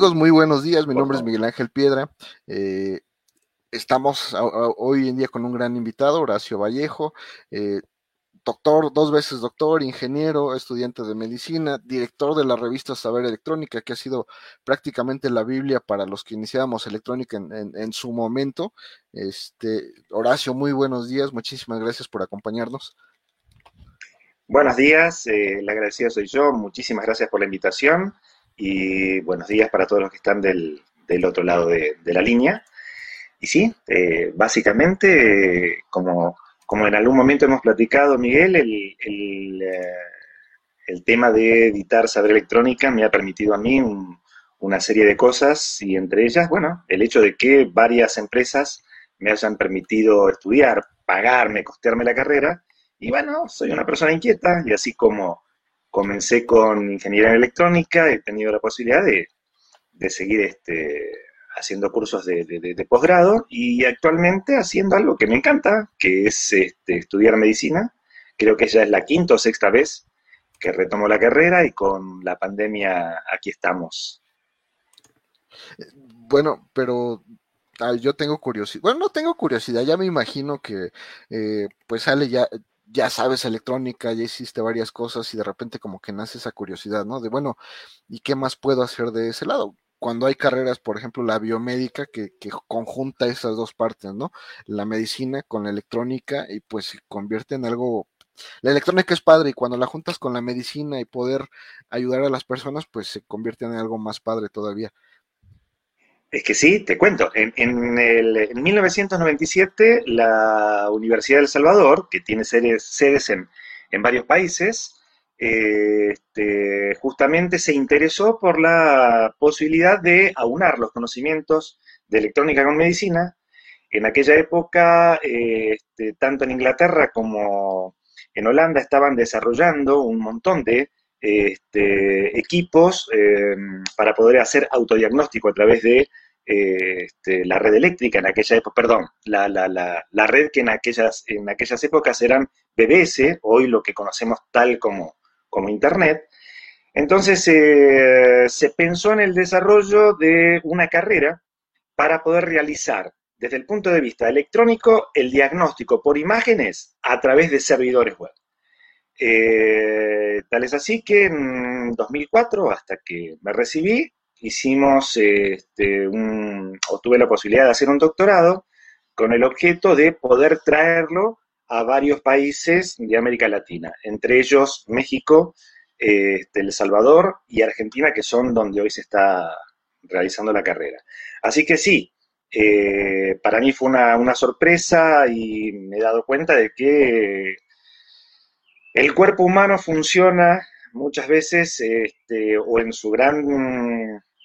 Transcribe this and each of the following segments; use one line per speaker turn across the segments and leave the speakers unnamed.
Amigos, muy buenos días. Mi nombre es Miguel Ángel Piedra. Eh, estamos hoy en día con un gran invitado, Horacio Vallejo, eh, doctor, dos veces doctor, ingeniero, estudiante de medicina, director de la revista Saber Electrónica, que ha sido prácticamente la Biblia para los que iniciábamos electrónica en, su momento. Este, Horacio, muy buenos días. Muchísimas gracias por acompañarnos.
Buenos días, eh, el agradecido soy yo. Muchísimas gracias por la invitación y buenos días para todos los que están del, otro lado de, la línea. Y sí, eh, básicamente, como, en algún momento hemos platicado, Miguel, el, el, eh, tema de editar saber electrónica me ha permitido a mí una serie de cosas y entre ellas, bueno, el hecho de que varias empresas me hayan permitido estudiar, pagarme, costearme la carrera. Y bueno, soy una persona inquieta y así como comencé con ingeniería en electrónica, he tenido la posibilidad de, seguir este, haciendo cursos de, posgrado y actualmente haciendo algo que me encanta, que es este, estudiar medicina. Creo que ya es la quinta o sexta vez que retomo la carrera y con la pandemia aquí estamos.
Bueno, pero yo tengo curiosidad, bueno, no tengo curiosidad, ya me imagino que eh, pues sale ya, ya sabes electrónica, ya hiciste varias cosas y de repente como que nace esa curiosidad, ¿no? De bueno, ¿y qué más puedo hacer de ese lado? Cuando hay carreras, por ejemplo, la biomédica que, que conjunta esas dos partes, ¿no? La medicina con la electrónica y pues se convierte en algo la electrónica es padre y cuando la juntas con la medicina y poder ayudar a las personas, pues se convierte en algo más padre todavía.
Es que sí, te cuento. En, el, 1997, la Universidad de El Salvador, que tiene sedes, sedes en, varios países, eh, este, justamente se interesó por la posibilidad de aunar los conocimientos de electrónica con medicina. En aquella época, eh, este, tanto en Inglaterra como en Holanda estaban desarrollando un montón de este, equipos em, para poder hacer autodiagnóstico a través de este, la red eléctrica en aquella época, perdón, la, la, red que en aquellas, en aquellas épocas eran BBS, hoy lo que conocemos tal como, como Internet. Entonces eh, se pensó en el desarrollo de una carrera para poder realizar desde el punto de vista electrónico el diagnóstico por imágenes a través de servidores web. Eh, tal es así que en 2004, hasta que me recibí, hicimos, este, un, o tuve la posibilidad de hacer un doctorado con el objeto de poder traerlo a varios países de América Latina, entre ellos México, este, El Salvador y Argentina, que son donde hoy se está realizando la carrera. Así que sí, eh, para mí fue una, una, sorpresa y me he dado cuenta de que el cuerpo humano funciona muchas veces, este, o en su gran,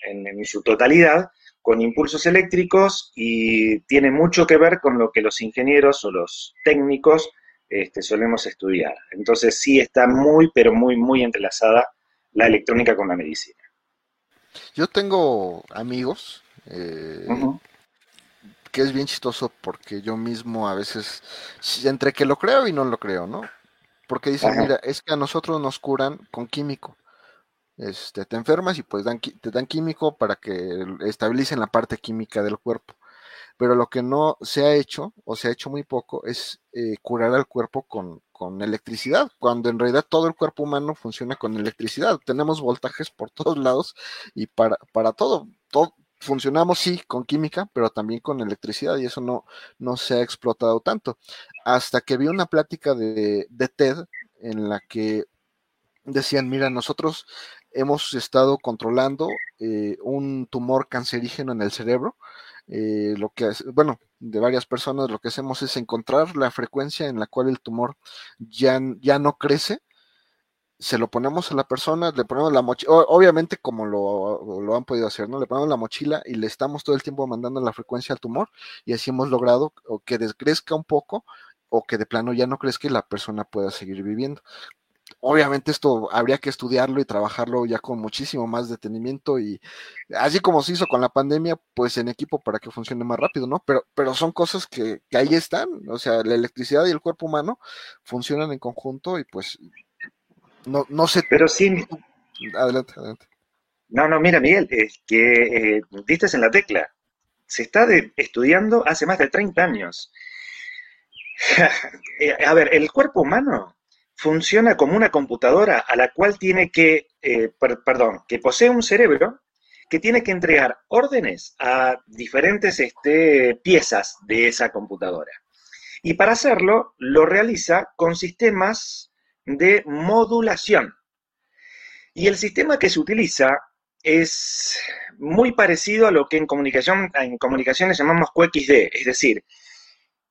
en, su totalidad, con impulsos eléctricos y tiene mucho que ver con lo que los ingenieros o los técnicos este, solemos estudiar. Entonces sí está muy, pero muy, muy entrelazada la electrónica con la medicina.
Yo tengo amigos eh, que es bien chistoso porque yo mismo a veces, entre que lo creo y no lo creo, ¿no? Porque dicen, mira, es que a nosotros nos curan con químico. Este, te enfermas y pues dan, te dan químico para que estabilicen la parte química del cuerpo. Pero lo que no se ha hecho, o se ha hecho muy poco, es eh, curar al cuerpo con, con, electricidad, cuando en realidad todo el cuerpo humano funciona con electricidad. Tenemos voltajes por todos lados y para, para todo, todo funcionamos sí con química, pero también con electricidad y eso no, no se ha explotado tanto. Hasta que vi una plática de, de TED en la que decían, mira, nosotros hemos estado controlando eh, un tumor cancerígeno en el cerebro. Eh, lo que, bueno, de varias personas lo que hacemos es encontrar la frecuencia en la cual el tumor ya, ya no crece se lo ponemos a la persona, le ponemos la mochila, obviamente como lo, lo, han podido hacer, ¿no? Le ponemos la mochila y le estamos todo el tiempo mandando la frecuencia al tumor y así hemos logrado que descrezca un poco o que de plano ya no crezca y la persona pueda seguir viviendo. Obviamente esto habría que estudiarlo y trabajarlo ya con muchísimo más detenimiento y así como se hizo con la pandemia, pues en equipo para que funcione más rápido, ¿no? Pero, pero son cosas que, que ahí están, o sea, la electricidad y el cuerpo humano funcionan en conjunto y pues no, no sé.
Pero sí.
Adelante, adelante.
No, no, mira, Miguel, es que eh, diste en la tecla. Se está estudiando hace más de 30 años. Eh, a ver, el cuerpo humano funciona como una computadora a la cual tiene que, eh, perdón, que posee un cerebro que tiene que entregar órdenes a diferentes este, piezas de esa computadora. Y para hacerlo, lo realiza con sistemas de modulación. Y el sistema que se utiliza es muy parecido a lo que en comunicación, en comunicaciones llamamos QXD, es decir,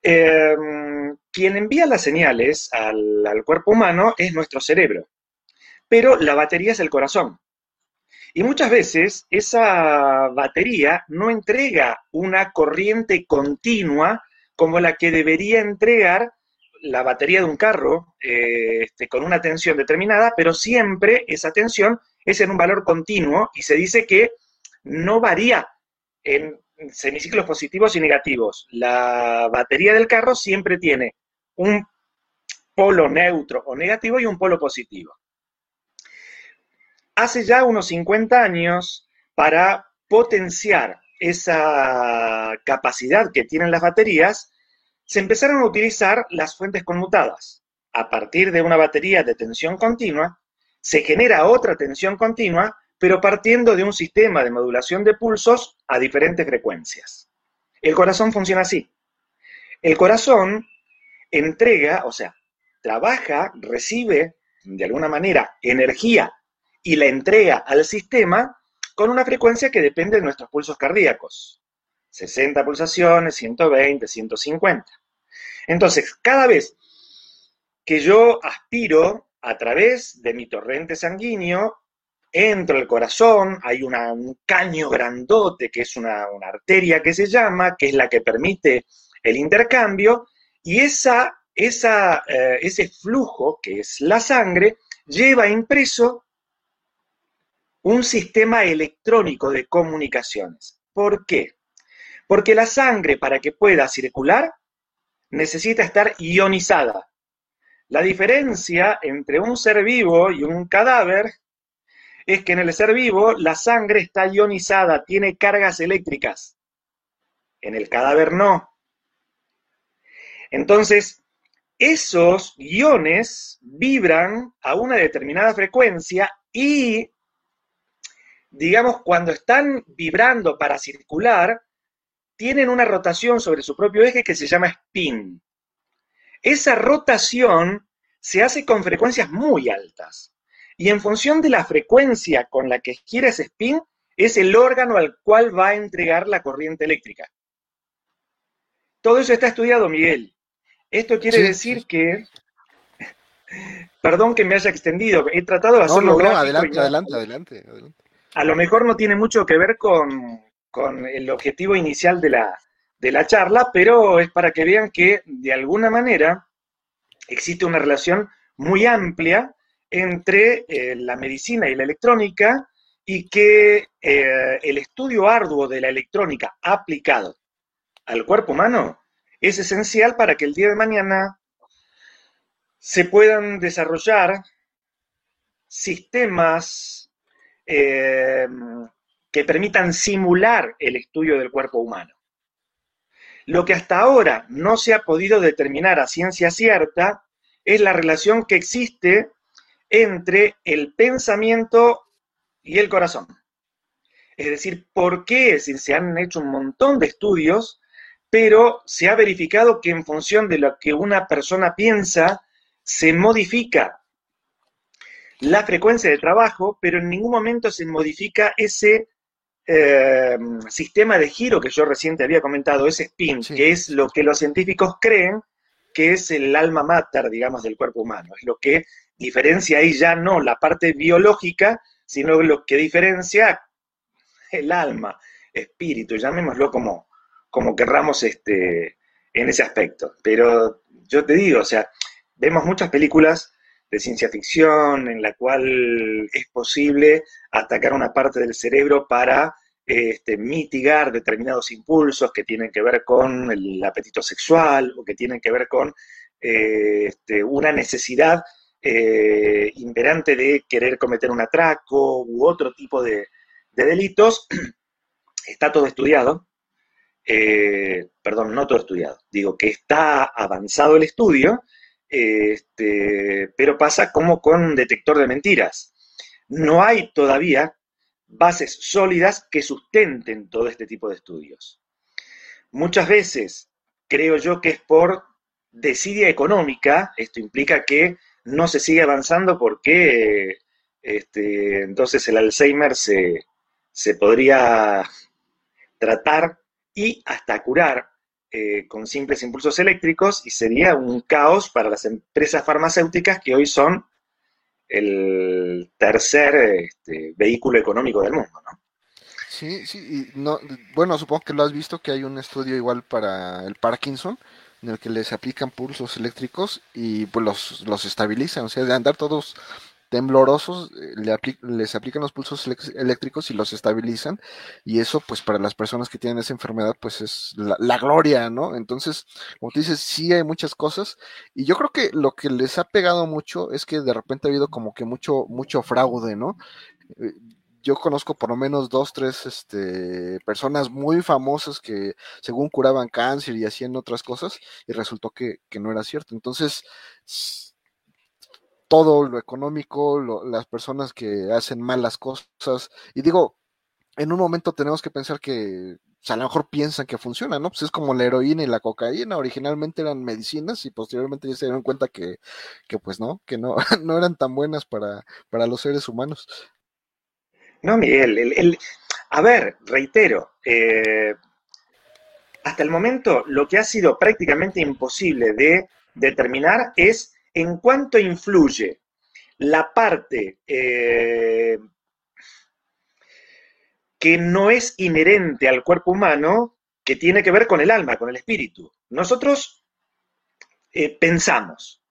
em, quien envía las señales al, al cuerpo humano es nuestro cerebro, pero la batería es el corazón. Y muchas veces esa batería no entrega una corriente continua como la que debería entregar la batería de un carro eh, este, con una tensión determinada, pero siempre esa tensión es en un valor continuo y se dice que no varía en semiciclos positivos y negativos. La batería del carro siempre tiene un polo neutro o negativo y un polo positivo. Hace ya unos 50 años, para potenciar esa capacidad que tienen las baterías, se empezaron a utilizar las fuentes conmutadas. A partir de una batería de tensión continua, se genera otra tensión continua, pero partiendo de un sistema de modulación de pulsos a diferentes frecuencias. El corazón funciona así. El corazón entrega, o sea, trabaja, recibe de alguna manera energía y la entrega al sistema con una frecuencia que depende de nuestros pulsos cardíacos. 60 pulsaciones, 120, 150. Entonces, cada vez que yo aspiro a través de mi torrente sanguíneo, entro al corazón, hay un caño grandote que es una, arteria que se llama, que es la que permite el intercambio, y esa, eh, ese flujo, que es la sangre, lleva impreso un sistema electrónico de comunicaciones. ¿Por qué? Porque la sangre, para que pueda circular, necesita estar ionizada. La diferencia entre un ser vivo y un cadáver es que en el ser vivo la sangre está ionizada, tiene cargas eléctricas. En el cadáver no. Entonces, esos iones vibran a una determinada frecuencia y, digamos, cuando están vibrando para circular, tienen una rotación sobre su propio eje que se llama spin. Esa rotación se hace con frecuencias muy altas. Y en función de la frecuencia con la que gira ese spin, es el órgano al cual va a entregar la corriente eléctrica. Todo eso está estudiado, Miguel. Esto quiere decir que, perdón que me haya extendido, he tratado de hacerlo
no, no, adelante, adelante, adelante,
A lo mejor no tiene mucho que ver con, con el objetivo inicial de la, de la charla, pero es para que vean que de alguna manera existe una relación muy amplia entre eh, la medicina y la electrónica y que eh, el estudio arduo de la electrónica aplicado al cuerpo humano es esencial para que el día de mañana se puedan desarrollar sistemas eh, que permitan simular el estudio del cuerpo humano. Lo que hasta ahora no se ha podido determinar a ciencia cierta es la relación que existe entre el pensamiento y el corazón. Es decir, ¿por qué? Se han hecho un montón de estudios, pero se ha verificado que en función de lo que una persona piensa, se modifica la frecuencia de trabajo, pero en ningún momento se modifica ese eh, sistema de giro que yo reciente había comentado, ese spin, que es lo que los científicos creen que es el alma mater, digamos, del cuerpo humano. Es lo que diferencia ahí ya no la parte biológica, sino lo que diferencia el alma, espíritu, llamémoslo como, como querramos este, en ese aspecto. Pero yo te digo, o sea, vemos muchas películas de ciencia ficción en la cual es posible atacar una parte del cerebro para este, mitigar determinados impulsos que tienen que ver con el apetito sexual o que tienen que ver con eh, este, una necesidad eh, imperante de querer cometer un atraco u otro tipo de, de delitos, está todo estudiado, eh, perdón, no todo estudiado, digo que está avanzado el estudio, este, pero pasa como con un detector de mentiras. No hay todavía bases sólidas que sustenten todo este tipo de estudios. Muchas veces creo yo que es por desidia económica, esto implica que no se sigue avanzando porque este, entonces el Alzheimer se, se podría tratar y hasta curar eh, con simples impulsos eléctricos y sería un caos para las empresas farmacéuticas que hoy son el tercer este, vehículo económico del mundo, ¿no?
Sí, sí, y no, bueno, supongo que lo has visto que hay un estudio igual para el Parkinson en el que les aplican pulsos eléctricos y pues los, los estabilizan, o sea, de andar todos temblorosos, eh, le les aplican los pulsos eléctricos y los estabilizan, y eso pues para las personas que tienen esa enfermedad pues es la, gloria, ¿no? Entonces, como tú dices, sí hay muchas cosas, y yo creo que lo que les ha pegado mucho es que de repente ha habido como que mucho, mucho fraude, ¿no? Eh, yo conozco por lo menos dos, tres este, personas muy famosas que según curaban cáncer y hacían otras cosas y resultó que, que no era cierto. Entonces, todo lo económico, las personas que hacen malas cosas. Y digo, en un momento tenemos que pensar que sea, a lo mejor piensan que funciona, ¿no? Pues es como la heroína y la cocaína, originalmente eran medicinas y posteriormente ya se dieron cuenta que, que pues no, que no, no eran tan buenas para, para los seres humanos.
No, Miguel, el, a ver, reitero, eh, hasta el momento lo que ha sido prácticamente imposible de determinar es en cuánto influye la parte eh, que no es inherente al cuerpo humano, que tiene que ver con el alma, con el espíritu. Nosotros eh, pensamos,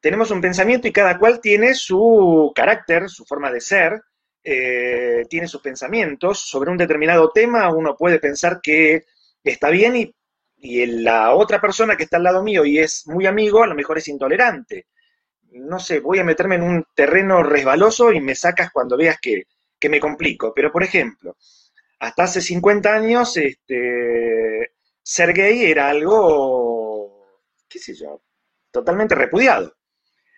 tenemos un pensamiento y cada cual tiene su carácter, su forma de ser, eh, tiene sus pensamientos. Sobre un determinado tema uno puede pensar que está bien y y la otra persona que está al lado mío y es muy amigo, a lo mejor es intolerante. No sé, voy a meterme en un terreno resbaloso y me sacas cuando veas que, me complico. Pero, por ejemplo, hasta hace 50 años, este, ser gay era algo, qué sé yo, totalmente repudiado.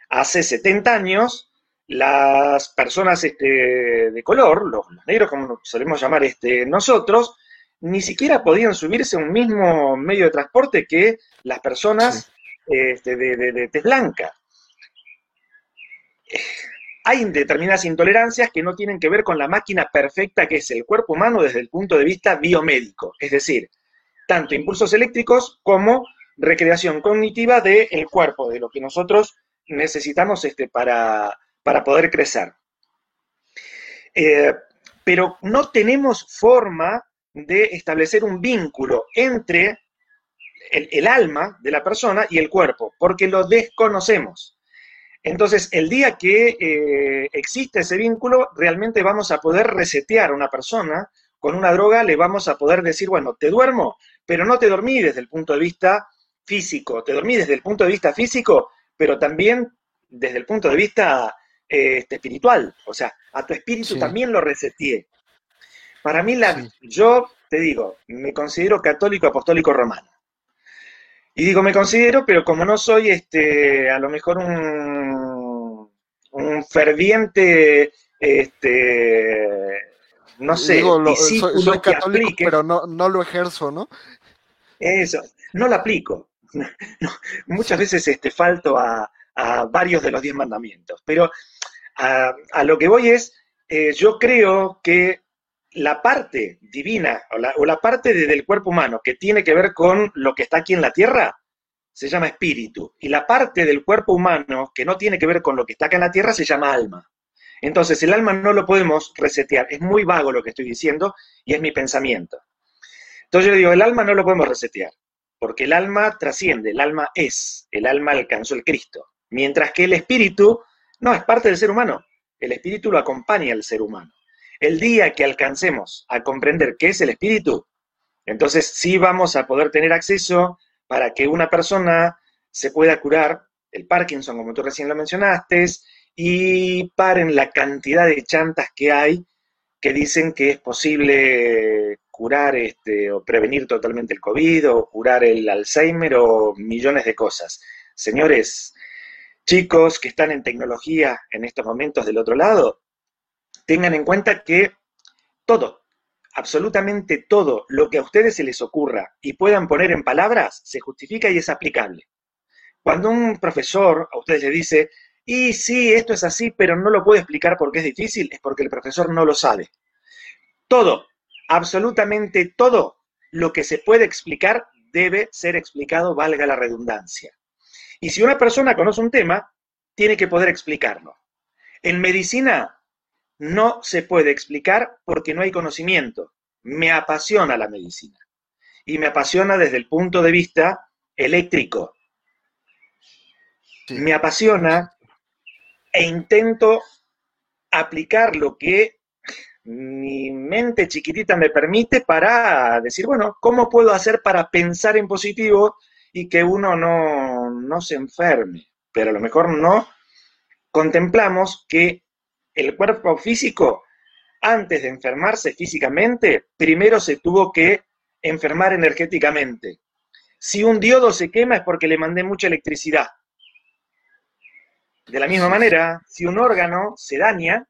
Hace 70 años, las personas este, de color, los, negros como solemos llamar este, nosotros, ni siquiera podían subirse a un mismo medio de transporte que las personas este, de, de, tez blanca. Hay determinadas intolerancias que no tienen que ver con la máquina perfecta que es el cuerpo humano desde el punto de vista biomédico, es decir, tanto impulsos eléctricos como recreación cognitiva del cuerpo, de lo que nosotros necesitamos este, para, poder crecer. Eh, pero no tenemos forma de establecer un vínculo entre el, alma de la persona y el cuerpo, porque lo desconocemos. Entonces, el día que eh, existe ese vínculo, realmente vamos a poder resetear a una persona con una droga, le vamos a poder decir, bueno, te duermo, pero no te dormí desde el punto de vista físico, te dormí desde el punto de vista físico, pero también desde el punto de vista eh, este, espiritual. O sea, a tu espíritu también lo reseteé. Para mí, la, yo te digo, me considero católico apostólico romano. Y digo, me considero, pero como no soy este, a lo mejor un, un ferviente, este, no sé,
digo, soy, católico, pero no, no lo ejerzo, ¿no?
Eso, no lo aplico. muchas veces este, falto a, varios de los diez mandamientos, pero a, lo que voy es, eh, yo creo que la parte divina o la, parte del cuerpo humano que tiene que ver con lo que está aquí en la tierra se llama espíritu. Y la parte del cuerpo humano que no tiene que ver con lo que está acá en la tierra se llama alma. Entonces el alma no lo podemos resetear. Es muy vago lo que estoy diciendo y es mi pensamiento. Entonces yo digo, el alma no lo podemos resetear, porque el alma trasciende, el alma es, el alma alcanzó el Cristo. Mientras que el espíritu no es parte del ser humano, el espíritu lo acompaña al ser humano. El día que alcancemos a comprender qué es el espíritu, entonces sí vamos a poder tener acceso para que una persona se pueda curar el Parkinson, como tú recién lo mencionaste, y paren la cantidad de chantas que hay que dicen que es posible curar este, o prevenir totalmente el COVID o curar el Alzheimer o millones de cosas. Señores, chicos que están en tecnología en estos momentos del otro lado, tengan en cuenta que todo, absolutamente todo lo que a ustedes se les ocurra y puedan poner en palabras, se justifica y es aplicable. Cuando un profesor a ustedes le dice, y sí, esto es así, pero no lo puedo explicar porque es difícil, es porque el profesor no lo sabe. Todo, absolutamente todo lo que se puede explicar debe ser explicado, valga la redundancia. Y si una persona conoce un tema, tiene que poder explicarlo. En medicina no se puede explicar porque no hay conocimiento. Me apasiona la medicina. Y me apasiona desde el punto de vista eléctrico. Me apasiona e intento aplicar lo que mi mente chiquitita me permite para decir, bueno, ¿cómo puedo hacer para pensar en positivo y que uno no, no se enferme? Pero a lo mejor no contemplamos que el cuerpo físico, antes de enfermarse físicamente, primero se tuvo que enfermar energéticamente. Si un diodo se quema es porque le mandé mucha electricidad. De la misma manera, si un órgano se daña,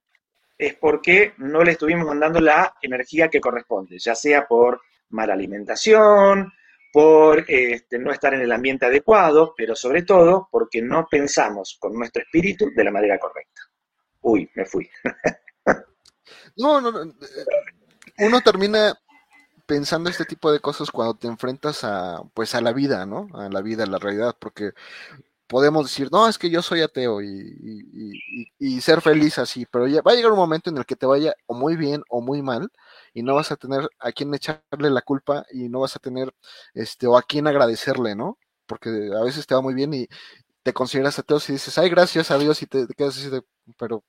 es porque no le estuvimos mandando la energía que corresponde, ya sea por mala alimentación, por este, no estar en el ambiente adecuado, pero sobre todo porque no pensamos con nuestro espíritu de la manera correcta. Uy, me fui.
no, no, no. Eh, uno termina pensando este tipo de cosas cuando te enfrentas a, pues, a la vida, ¿no? A la vida, a la realidad, porque podemos decir, no, es que yo soy ateo y, ser feliz así, pero ya va a llegar un momento en el que te vaya o muy bien o muy mal y no vas a tener a quién echarle la culpa y no vas a tener, este, o a quién agradecerle, ¿no? Porque a veces te va muy bien y te consideras ateo y dices, ay, gracias a Dios y te, quedas así de, pero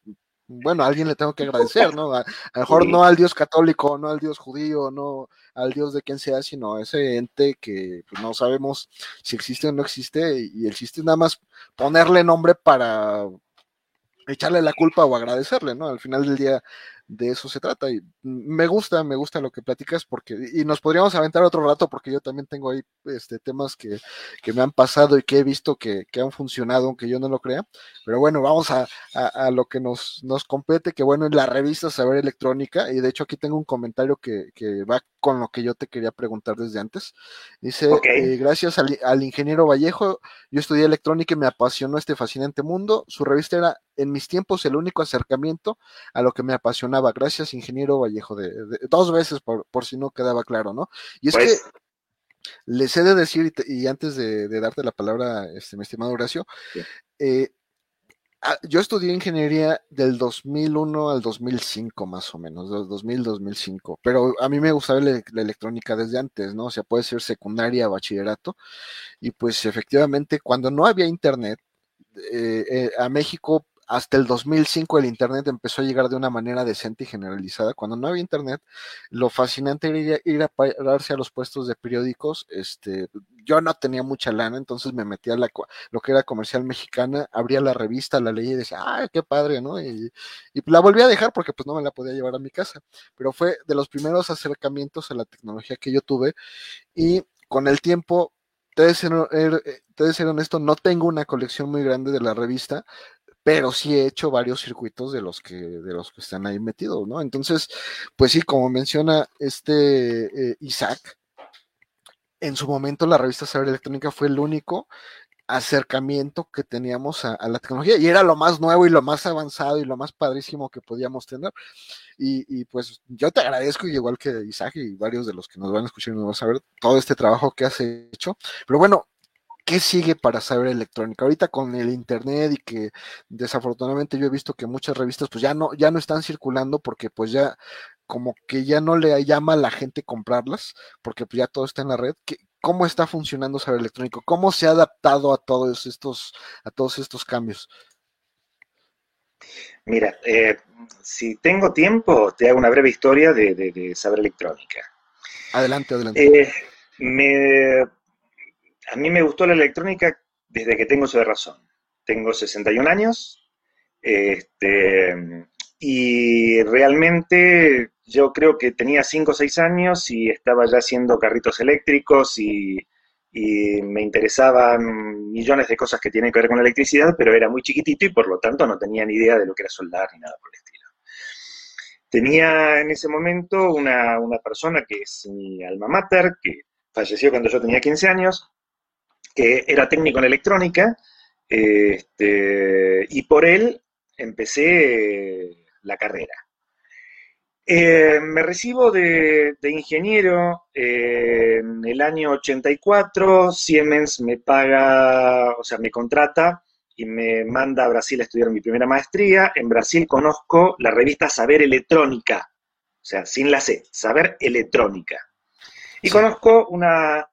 bueno, a alguien le tengo que agradecer, ¿no? A, lo mejor no al Dios católico, no al Dios judío, no al Dios de quien sea, sino a ese ente que pues, no sabemos si existe o no existe, y existe nada más ponerle nombre para echarle la culpa o agradecerle, ¿no? Al final del día de eso se trata. Y me gusta, me gusta lo que platicas porque, y nos podríamos aventar otro rato porque yo también tengo ahí este, temas que, me han pasado y que he visto que, han funcionado, aunque yo no lo crea. Pero bueno, vamos a, lo que nos, nos compete, que bueno, en la revista Saber Electrónica, y de hecho aquí tengo un comentario que, va con lo que yo te quería preguntar desde antes. Dice, eh, gracias al, al ingeniero Vallejo, yo estudié electrónica y me apasionó este fascinante mundo. Su revista era en mis tiempos el único acercamiento a lo que me apasionaba. Gracias, ingeniero Vallejo, de, dos veces por, por, si no quedaba claro, ¿no? Y es que pues les he de decir, y, antes de, darte la palabra, este, mi estimado Horacio, eh, yo estudié ingeniería del 2001 al 2005 más o menos, 2000-2005, pero a mí me gustaba la, electrónica desde antes, ¿no? O sea, puede ser secundaria, bachillerato, y pues efectivamente cuando no había internet, eh, eh, a México hasta el 2005 el Internet empezó a llegar de una manera decente y generalizada. Cuando no había Internet, lo fascinante era ir a, pararse a los puestos de periódicos. Este, yo no tenía mucha lana, entonces me metía a la, lo que era comercial mexicana, abría la revista, la leía y decía, ¡ay, qué padre! ¿no? Y, la volví a dejar porque pues no me la podía llevar a mi casa. Pero fue de los primeros acercamientos a la tecnología que yo tuve y con el tiempo te de ser, er, eh, ser honesto, no tengo una colección muy grande de la revista, pero sí he hecho varios circuitos de los que, de los que están ahí metidos, ¿no? Entonces, pues sí, como menciona este eh, Isaac, en su momento la revista Saber Electrónica fue el único acercamiento que teníamos a, la tecnología y era lo más nuevo y lo más avanzado y lo más padrísimo que podíamos tener. Y, pues yo te agradezco, igual que Isaac y varios de los que nos van a escuchar y nos van a saber todo este trabajo que has hecho. Pero bueno, ¿qué sigue para saber electrónica? Ahorita con el internet y que desafortunadamente yo he visto que muchas revistas pues ya no, ya no están circulando porque pues ya como que ya no le llama a la gente comprarlas, porque pues ya todo está en la red. ¿Cómo está funcionando saber electrónico? ¿Cómo se ha adaptado a todos estos, a todos estos cambios?
Mira, eh, si tengo tiempo, te hago una breve historia de, saber electrónica.
Adelante, adelante.
Eh, me a mí me gustó la electrónica desde que tengo de razón. Tengo 61 años este, y realmente yo creo que tenía 5 o 6 años y estaba ya haciendo carritos eléctricos y, me interesaban millones de cosas que tienen que ver con la electricidad, pero era muy chiquitito y por lo tanto no tenía ni idea de lo que era soldar ni nada por el estilo. Tenía en ese momento una, persona que es mi alma mater, que falleció cuando yo tenía 15 años, que era técnico en electrónica, este, y por él empecé la carrera. Eh, me recibo de, ingeniero en el año 84, Siemens me paga, o sea, me contrata y me manda a Brasil a estudiar mi primera maestría. En Brasil conozco la revista Saber Electrónica, o sea, sin la C, Saber Electrónica. Y conozco una,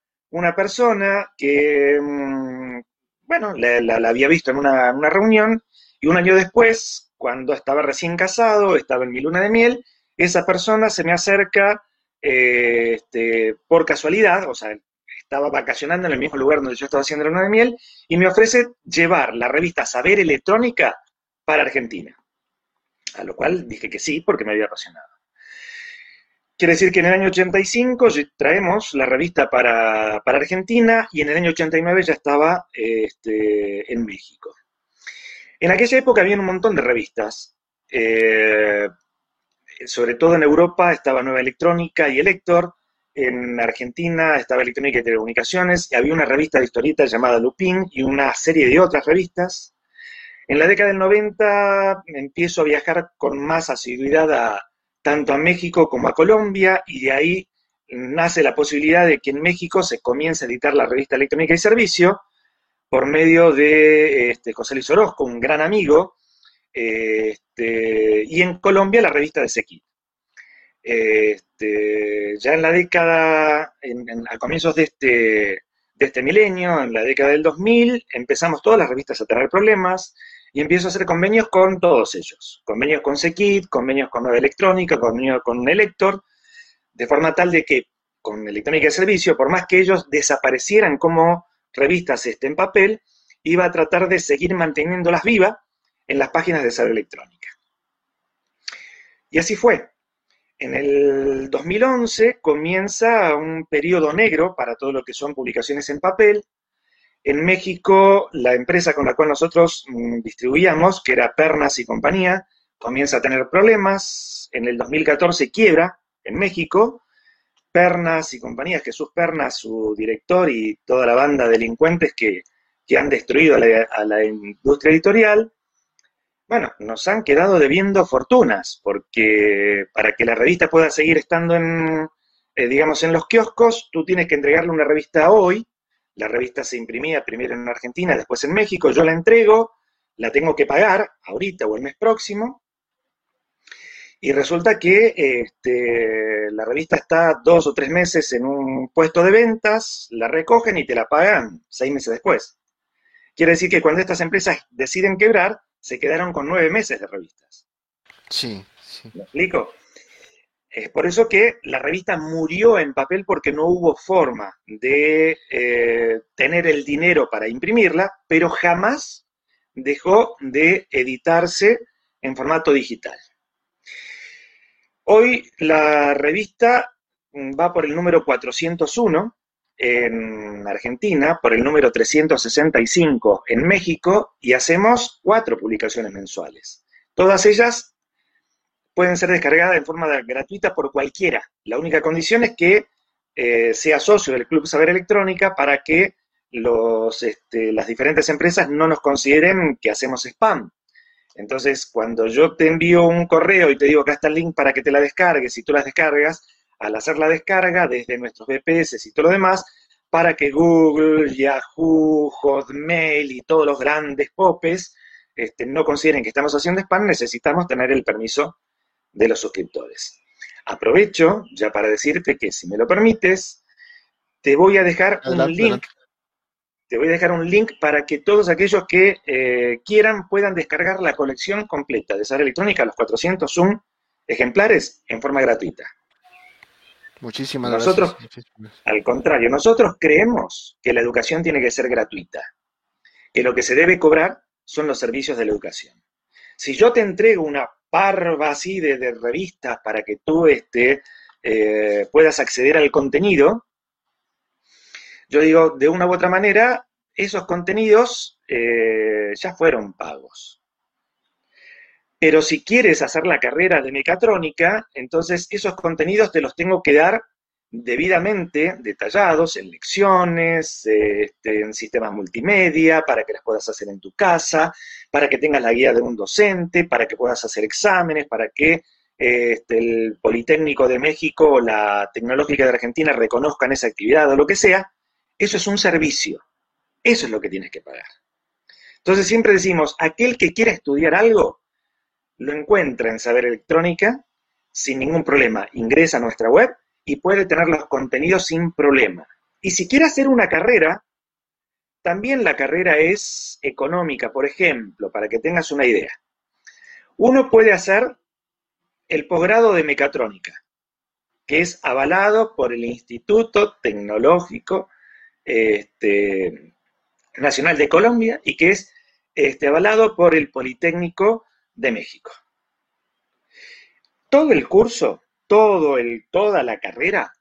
persona que, mm, bueno, la, había visto en una, una reunión y un año después, cuando estaba recién casado, estaba en mi luna de miel, esa persona se me acerca eh, este, por casualidad, o sea, estaba vacacionando en el mismo lugar donde yo estaba haciendo la luna de miel, y me ofrece llevar la revista Saber Electrónica para Argentina. A lo cual dije que sí, porque me había apasionado. Quiere decir que en el año 85 traemos la revista para, Argentina y en el año 89 ya estaba este, en México. En aquella época había un montón de revistas. Eh, sobre todo en Europa estaba Nueva Electrónica y Elector, en Argentina estaba Electrónica y Telecomunicaciones, había una revista de historietas llamada Lupin y una serie de otras revistas. En la década del 90 empiezo a viajar con más asiduidad tanto a México como a Colombia, y de ahí nace la posibilidad de que en México se comience a editar la revista Electrónica y Servicio por medio de este, José Luis Orozco, un gran amigo, este, y en Colombia la revista de Sequit. Este, ya en la década, a comienzos de este, de este milenio, en la década del 2000, empezamos todas las revistas a tener problemas y empiezo a hacer convenios con todos ellos. Convenios con Sequit, convenios con Nueva Electrónica, convenios con Elector, de forma tal de que con Electrónica de Servicio, por más que ellos desaparecieran como revistas este, en papel, iba a tratar de seguir manteniéndolas vivas en las páginas de Saber Electrónica. Y así fue. En el 2011 comienza un periodo negro para todo lo que son publicaciones en papel. En México, la empresa con la cual nosotros mm, distribuíamos, que era Pernas y compañía, comienza a tener problemas. En el 2014 quiebra en México. Pernas y compañías, Jesús Pernas, su director y toda la banda de delincuentes que, han destruido a la industria editorial, bueno, nos han quedado debiendo fortunas, porque para que la revista pueda seguir estando en, eh, digamos, en los kioscos, tú tienes que entregarle una revista hoy. La revista se imprimía primero en Argentina, después en México. Yo la entrego, la tengo que pagar ahorita o el mes próximo. Y resulta que este, la revista está dos o tres meses en un puesto de ventas, la recogen y te la pagan seis meses después. Quiere decir que cuando estas empresas deciden quebrar, se quedaron con nueve meses de revistas.
Sí, sí.
¿Me explico? Es por eso que la revista murió en papel porque no hubo forma de eh, tener el dinero para imprimirla, pero jamás dejó de editarse en formato digital. Hoy la revista va por el número 401 en Argentina, por el número 365 en México y hacemos cuatro publicaciones mensuales. Todas ellas pueden ser descargadas en forma gratuita por cualquiera. La única condición es que eh, sea socio del Club Saber Electrónica para que los, este, las diferentes empresas no nos consideren que hacemos spam. Entonces, cuando yo te envío un correo y te digo que está el link para que te la descargues y tú las descargas, al hacer la descarga desde nuestros VPS y todo lo demás, para que Google, Yahoo, Hotmail y todos los grandes popes este, no consideren que estamos haciendo spam, necesitamos tener el permiso de los suscriptores. Aprovecho ya para decirte que si me lo permites, te voy a dejar un link. Te voy a dejar un link para que todos aquellos que eh, quieran puedan descargar la colección completa de Sara Electrónica, los 401 ejemplares, en forma gratuita.
Muchísimas
nosotros, Al contrario, nosotros creemos que la educación tiene que ser gratuita, que lo que se debe cobrar son los servicios de la educación. Si yo te entrego una parva así de, revistas para que tú este, eh, puedas acceder al contenido, yo digo, de una u otra manera, esos contenidos eh, ya fueron pagos. Pero si quieres hacer la carrera de mecatrónica, entonces esos contenidos te los tengo que dar debidamente detallados en lecciones, este, en sistemas multimedia, para que las puedas hacer en tu casa, para que tengas la guía de un docente, para que puedas hacer exámenes, para que este, el Politécnico de México o la Tecnológica de Argentina reconozcan esa actividad o lo que sea, eso es un servicio. Eso es lo que tienes que pagar. Entonces siempre decimos, aquel que quiera estudiar algo, lo encuentra en Saber Electrónica sin ningún problema. Ingresa a nuestra web y puede tener los contenidos sin problema. Y si quiere hacer una carrera, también la carrera es económica, por ejemplo, para que tengas una idea. Uno puede hacer el posgrado de mecatrónica, que es avalado por el Instituto Tecnológico este, Nacional de Colombia y que es este, avalado por el Politécnico de México. Todo el curso todo el, toda la carrera,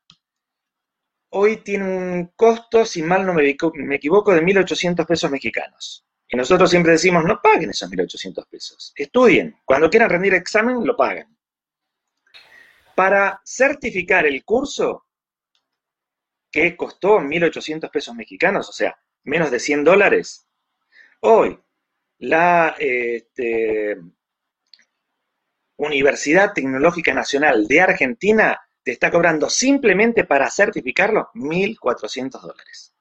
hoy tiene un costo, si mal no me, equivoco, de 1.800 pesos mexicanos. Y nosotros siempre decimos, no paguen esos 1.800 pesos, estudien, cuando quieran rendir examen, lo pagan. Para certificar el curso, que costó 1.800 pesos mexicanos, o sea, menos de 100 dólares, hoy la, este, Universidad Tecnológica Nacional de Argentina te está cobrando simplemente para certificarlo 1.400 dólares.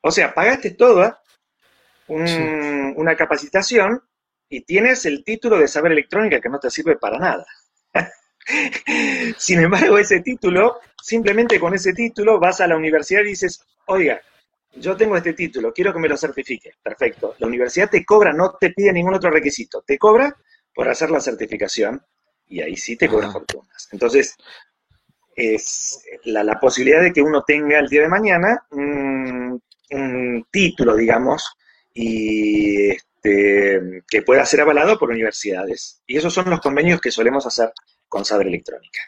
O sea, pagaste toda una capacitación y tienes el título de saber electrónica que no te sirve para nada. Sin embargo, ese título, simplemente con ese título vas a la universidad y dices, oiga, yo tengo este título, quiero que me lo certifique. Perfecto. La universidad te cobra, no te pide ningún otro requisito. Te cobra por hacer la certificación y ahí sí te cobran fortunas. Entonces, es la, posibilidad de que uno tenga el día de mañana un, título, digamos, y este, que pueda ser avalado por universidades. Y esos son los convenios que solemos hacer con Saber Electrónica.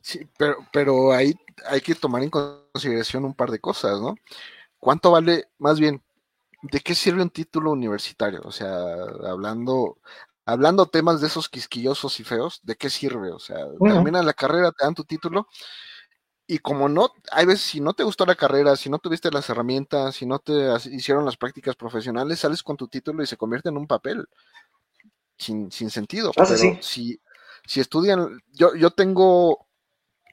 Sí, pero, pero ahí hay que tomar en consideración un par de cosas, ¿no? ¿Cuánto vale, más bien, de qué sirve un título universitario? O sea, hablando, hablando temas de esos quisquillosos y feos, ¿de qué sirve? O sea, termina la carrera, te dan tu título, y como no, hay veces, si no te gustó la carrera, si no tuviste las herramientas, si no te hicieron las prácticas profesionales, sales con tu título y se convierte en un papel. Sin, sin sentido. Pero si, si estudian, yo, yo tengo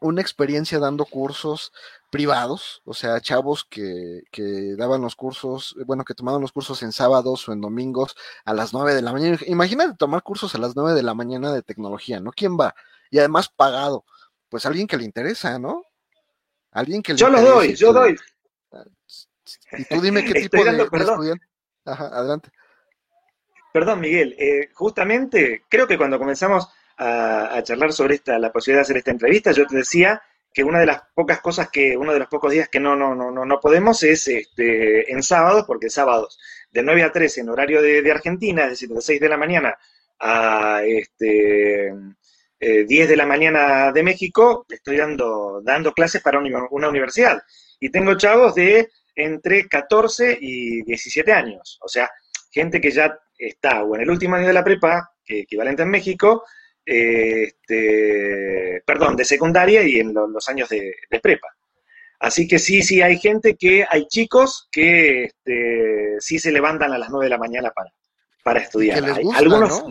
una experiencia dando cursos privados, o sea, chavos que, que, daban los cursos, bueno, que tomaban los cursos en sábados o en domingos a las 9 de la mañana. Imagínate tomar cursos a las 9 de la mañana de tecnología, ¿no? ¿Quién va? Y además pagado. Pues alguien que le interesa, ¿no? Alguien que le
Yo lo doy, yo doy.
Y tú dime qué tipo de, estudiante. Ajá, adelante.
Perdón, Miguel. Eh, justamente, creo que cuando comenzamos a, charlar sobre esta, la posibilidad de hacer esta entrevista, yo te decía que una de las pocas cosas que, uno de los pocos días que no, no, no, no podemos es este, en sábados, porque sábados de 9 a 13 en horario de, Argentina, es decir, de 6 de la mañana a este, 10 eh, de la mañana de México, estoy dando, dando clases para una universidad. Y tengo chavos de entre 14 y 17 años, o sea, gente que ya está o en el último año de la prepa, que equivalente en México, este, perdón, de secundaria y en los años de, prepa. Así que sí, sí, hay gente que, hay chicos que este, sí se levantan a las 9 de la mañana para, para estudiar.
Que les gusta, Algunos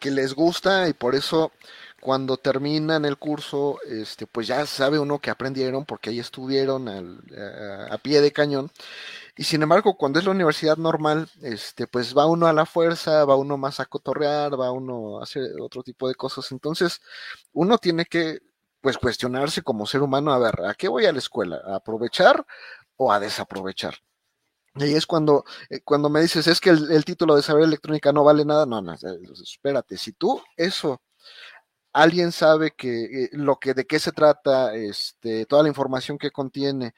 Que, les gusta y por eso cuando terminan el curso, este, pues ya sabe uno que aprendieron porque ahí estuvieron a pie de cañón y sin embargo, cuando es la universidad normal, este, pues va uno a la fuerza, va uno más a cotorrear, va uno a hacer otro tipo de cosas. Entonces, uno tiene que, pues, cuestionarse como ser humano, a ver, ¿a qué voy a la escuela? ¿A aprovechar o a desaprovechar? Y ahí es cuando, eh, cuando me dices, es que el, título de saber electrónica no vale nada. No, no, espérate, si tú eso alguien sabe que eh, lo que de qué se trata, este, toda la información que contiene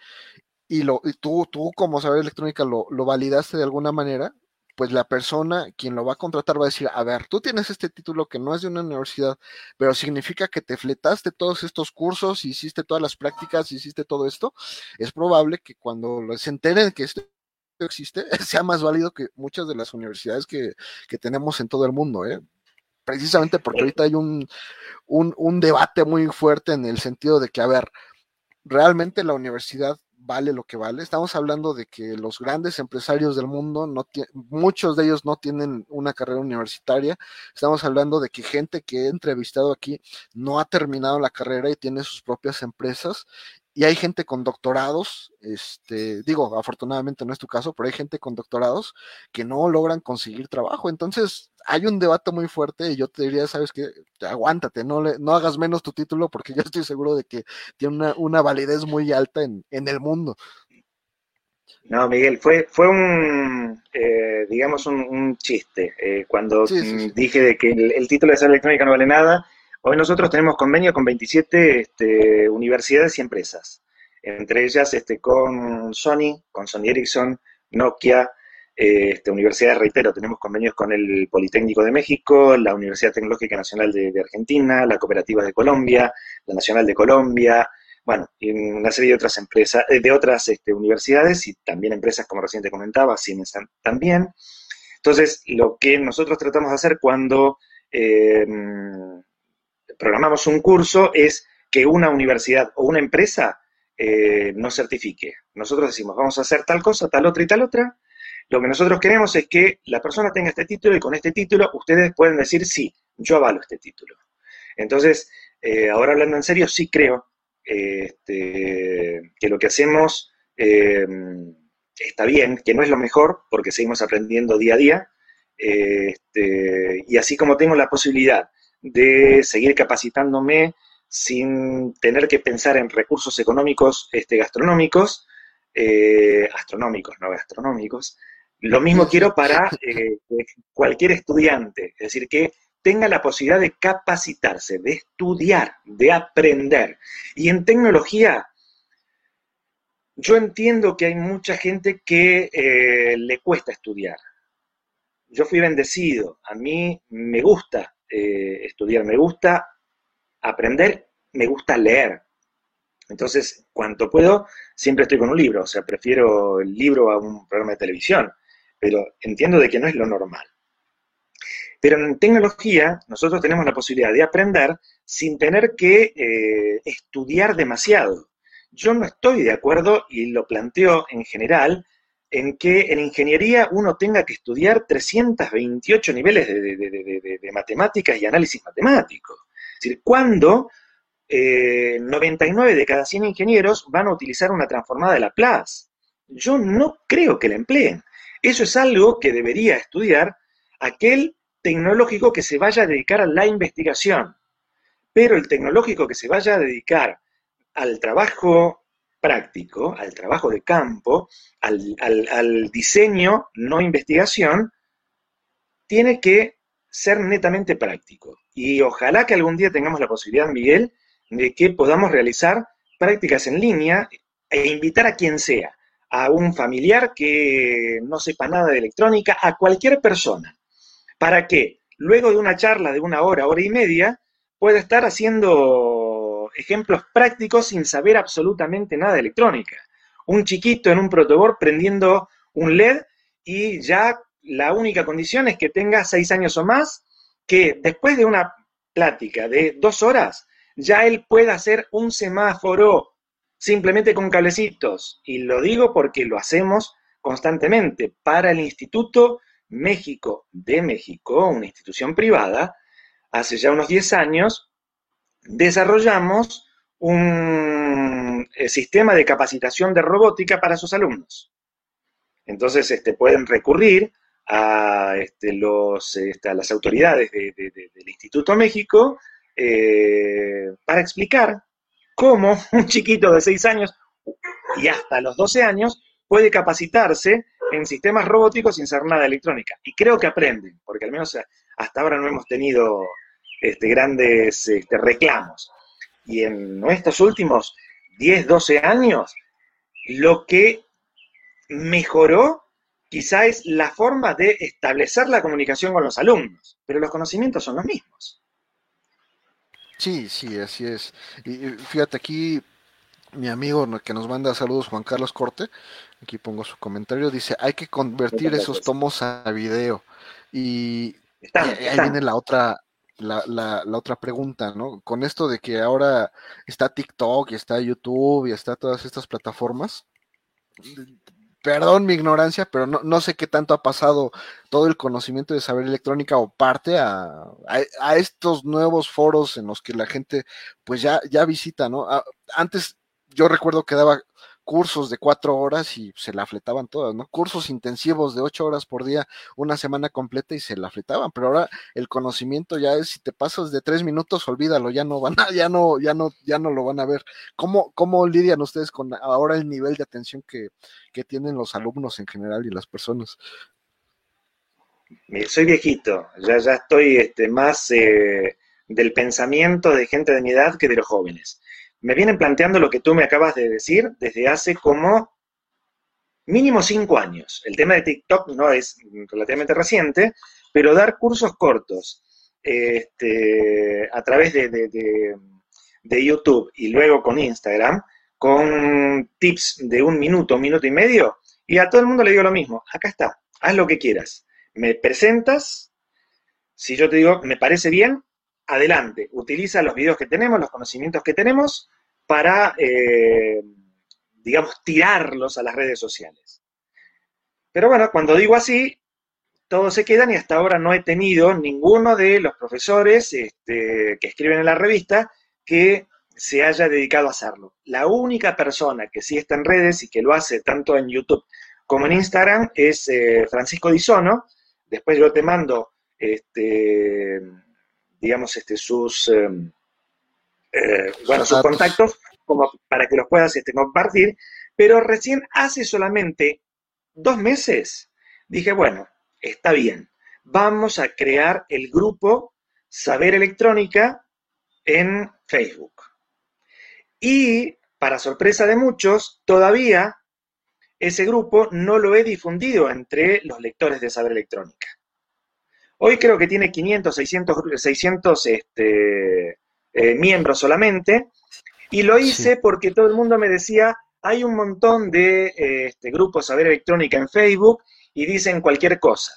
y, lo, y tú, tú como saber electrónica lo, lo, validaste de alguna manera, pues la persona, quien lo va a contratar, va a decir, a ver, tú tienes este título que no es de una universidad, pero significa que te fletaste todos estos cursos, hiciste todas las prácticas, hiciste todo esto, es probable que cuando se enteren que esto existe, sea más válido que muchas de las universidades que, que tenemos en todo el mundo, ¿eh? precisamente porque ahorita hay un, un, un, debate muy fuerte en el sentido de que, a ver, realmente la universidad vale lo que vale. Estamos hablando de que los grandes empresarios del mundo, no muchos de ellos no tienen una carrera universitaria. Estamos hablando de que gente que he entrevistado aquí no ha terminado la carrera y tiene sus propias empresas y hay gente con doctorados, este, digo, afortunadamente no es tu caso, pero hay gente con doctorados que no logran conseguir trabajo. Entonces, hay un debate muy fuerte y yo te diría, sabes que aguántate, no, le, no hagas menos tu título porque yo estoy seguro de que tiene una, validez muy alta en, el mundo.
No, Miguel, fue, fue un, eh, digamos, un, chiste. Eh, cuando dije de que el, título de ser electrónica no vale nada, Hoy nosotros tenemos convenio con 27 este, universidades y empresas, entre ellas este, con Sony, con Sony Ericsson, Nokia, eh, este, universidades, reitero, tenemos convenios con el Politécnico de México, la Universidad Tecnológica Nacional de, Argentina, la Cooperativa de Colombia, la Nacional de Colombia, bueno, y una serie de otras empresas, eh, de otras universidades y también empresas, como recién te comentaba, Siemens también. Entonces, lo que nosotros tratamos de hacer cuando eh, programamos un curso es que una universidad o una empresa eh, nos certifique. Nosotros decimos, vamos a hacer tal cosa, tal otra y tal otra. Lo que nosotros queremos es que la persona tenga este título y con este título ustedes pueden decir, sí, yo avalo este título. Entonces, eh, ahora hablando en serio, sí creo este, que lo que hacemos eh, está bien, que no es lo mejor, porque seguimos aprendiendo día a día. Este, y así como tengo la posibilidad de seguir capacitándome sin tener que pensar en recursos económicos este, gastronómicos, eh, astronómicos, no gastronómicos. Lo mismo quiero para eh, cualquier estudiante, es decir, que tenga la posibilidad de capacitarse, de estudiar, de aprender. Y en tecnología, yo entiendo que hay mucha gente que eh, le cuesta estudiar. Yo fui bendecido, a mí me gusta eh, estudiar, me gusta aprender, me gusta leer. Entonces, cuanto puedo, siempre estoy con un libro, o sea, prefiero el libro a un programa de televisión, pero entiendo de que no es lo normal. Pero en tecnología, nosotros tenemos la posibilidad de aprender sin tener que eh, estudiar demasiado. Yo no estoy de acuerdo, y lo planteo en general, en que en ingeniería uno tenga que estudiar 328 niveles de, matemáticas y análisis matemático. Es decir, ¿cuándo 99 eh, de cada 100 ingenieros van a utilizar una transformada de Laplace? Yo no creo que la empleen. Eso es algo que debería estudiar aquel tecnológico que se vaya a dedicar a la investigación. Pero el tecnológico que se vaya a dedicar al trabajo práctico, al trabajo de campo, al, diseño, no investigación, tiene que ser netamente práctico. Y ojalá que algún día tengamos la posibilidad, Miguel, de que podamos realizar prácticas en línea e invitar a quien sea, a un familiar que no sepa nada de electrónica, a cualquier persona, para que luego de una charla de una hora, hora y media, pueda estar haciendo ejemplos prácticos sin saber absolutamente nada de electrónica. Un chiquito en un protoboard prendiendo un LED y ya la única condición es que tenga seis años o más, que después de una plática de dos horas, ya él pueda hacer un semáforo simplemente con cablecitos. Y lo digo porque lo hacemos constantemente para el Instituto México de México, una institución privada, hace ya unos 10 años, desarrollamos un eh, sistema de capacitación de robótica para sus alumnos. Entonces, este, pueden recurrir a, este, los, este, las autoridades del Instituto México eh, para explicar cómo un chiquito de 6 años y hasta los 12 años puede capacitarse en sistemas robóticos sin ser nada electrónica. Y creo que aprenden, porque al menos hasta ahora no hemos tenido este, grandes este, reclamos. Y en estos últimos 10, 12 años, lo que mejoró quizá es la forma de establecer la comunicación con los alumnos, pero los conocimientos son los mismos.
Sí, sí, así es. Y fíjate aquí, mi amigo que nos manda saludos, Juan Carlos Corte, aquí pongo su comentario, dice, hay que convertir esos tomos a video. Y, ahí viene la otra, la, la, la, otra pregunta, ¿no? Con esto de que ahora está TikTok y está YouTube y está todas estas plataformas, perdón mi ignorancia, pero no, no, sé qué tanto ha pasado todo el conocimiento de saber electrónica o parte a, a, estos nuevos foros en los que la gente pues ya, ya visita, ¿no? antes yo recuerdo que daba cursos de cuatro horas y se la fletaban todas, ¿no? Cursos intensivos de ocho horas por día, una semana completa y se la fletaban, pero ahora el conocimiento ya es, si te pasas de tres minutos, olvídalo, ya no van a, ya no, ya no, ya no lo van a ver. ¿Cómo, cómo lidian ustedes con ahora el nivel de atención que, que tienen los alumnos en general y las personas?
Soy viejito, ya, ya estoy este, más eh, del pensamiento de gente de mi edad que de los jóvenes me vienen planteando lo que tú me acabas de decir desde hace como mínimo cinco años. El tema de TikTok no es relativamente reciente, pero dar cursos cortos este, a través de, YouTube y luego con Instagram, con tips de un minuto, un minuto y medio, y a todo el mundo le digo lo mismo, acá está, haz lo que quieras. Me presentas, si yo te digo, me parece bien, adelante, utiliza los videos que tenemos, los conocimientos que tenemos, para, eh, digamos, tirarlos a las redes sociales. Pero bueno, cuando digo así, todos se quedan y hasta ahora no he tenido ninguno de los profesores este, que escriben en la revista que se haya dedicado a hacerlo. La única persona que sí está en redes y que lo hace tanto en YouTube como en Instagram es eh, Francisco Disono. Después yo te mando este, digamos, este, sus, em, eh, bueno, sus contactos como para que los puedas este, compartir, pero recién hace solamente dos meses dije, bueno, está bien, vamos a crear el grupo Saber Electrónica en Facebook. Y, para sorpresa de muchos, todavía ese grupo no lo he difundido entre los lectores de Saber Electrónica. Hoy creo que tiene 500, 600, 600 este, eh, miembros solamente, y lo hice porque todo el mundo me decía, hay un montón de eh, este, grupos Saber Electrónica en Facebook y dicen cualquier cosa.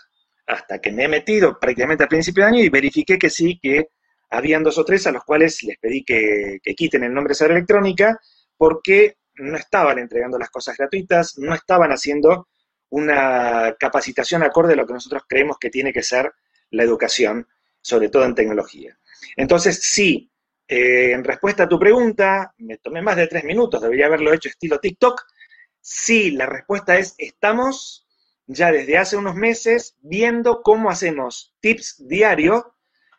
Hasta que me he metido prácticamente al principio de año y verifiqué que sí, que habían dos o tres a los cuales les pedí que, que quiten el nombre Saber Electrónica porque no estaban entregando las cosas gratuitas, no estaban haciendo una capacitación acorde a lo que nosotros creemos que tiene que ser la educación, sobre todo en tecnología. Entonces, sí, eh, en respuesta a tu pregunta, me tomé más de tres minutos, debería haberlo hecho estilo TikTok. Sí, la respuesta es, estamos ya desde hace unos meses viendo cómo hacemos tips diarios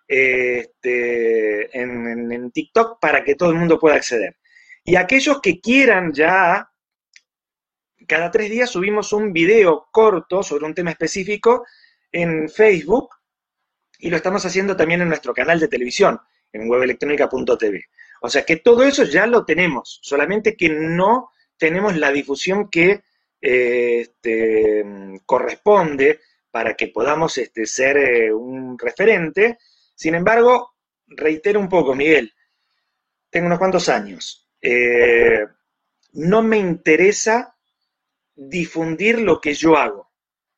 este, en, TikTok para que todo el mundo pueda acceder. Y aquellos que quieran ya, cada tres días subimos un video corto sobre un tema específico en Facebook y lo estamos haciendo también en nuestro canal de televisión en webelectrónica.tv. O sea que todo eso ya lo tenemos, solamente que no tenemos la difusión que eh, este, corresponde para que podamos este, ser eh, un referente. Sin embargo, reitero un poco, Miguel, tengo unos cuantos años. Eh, no me interesa difundir lo que yo hago.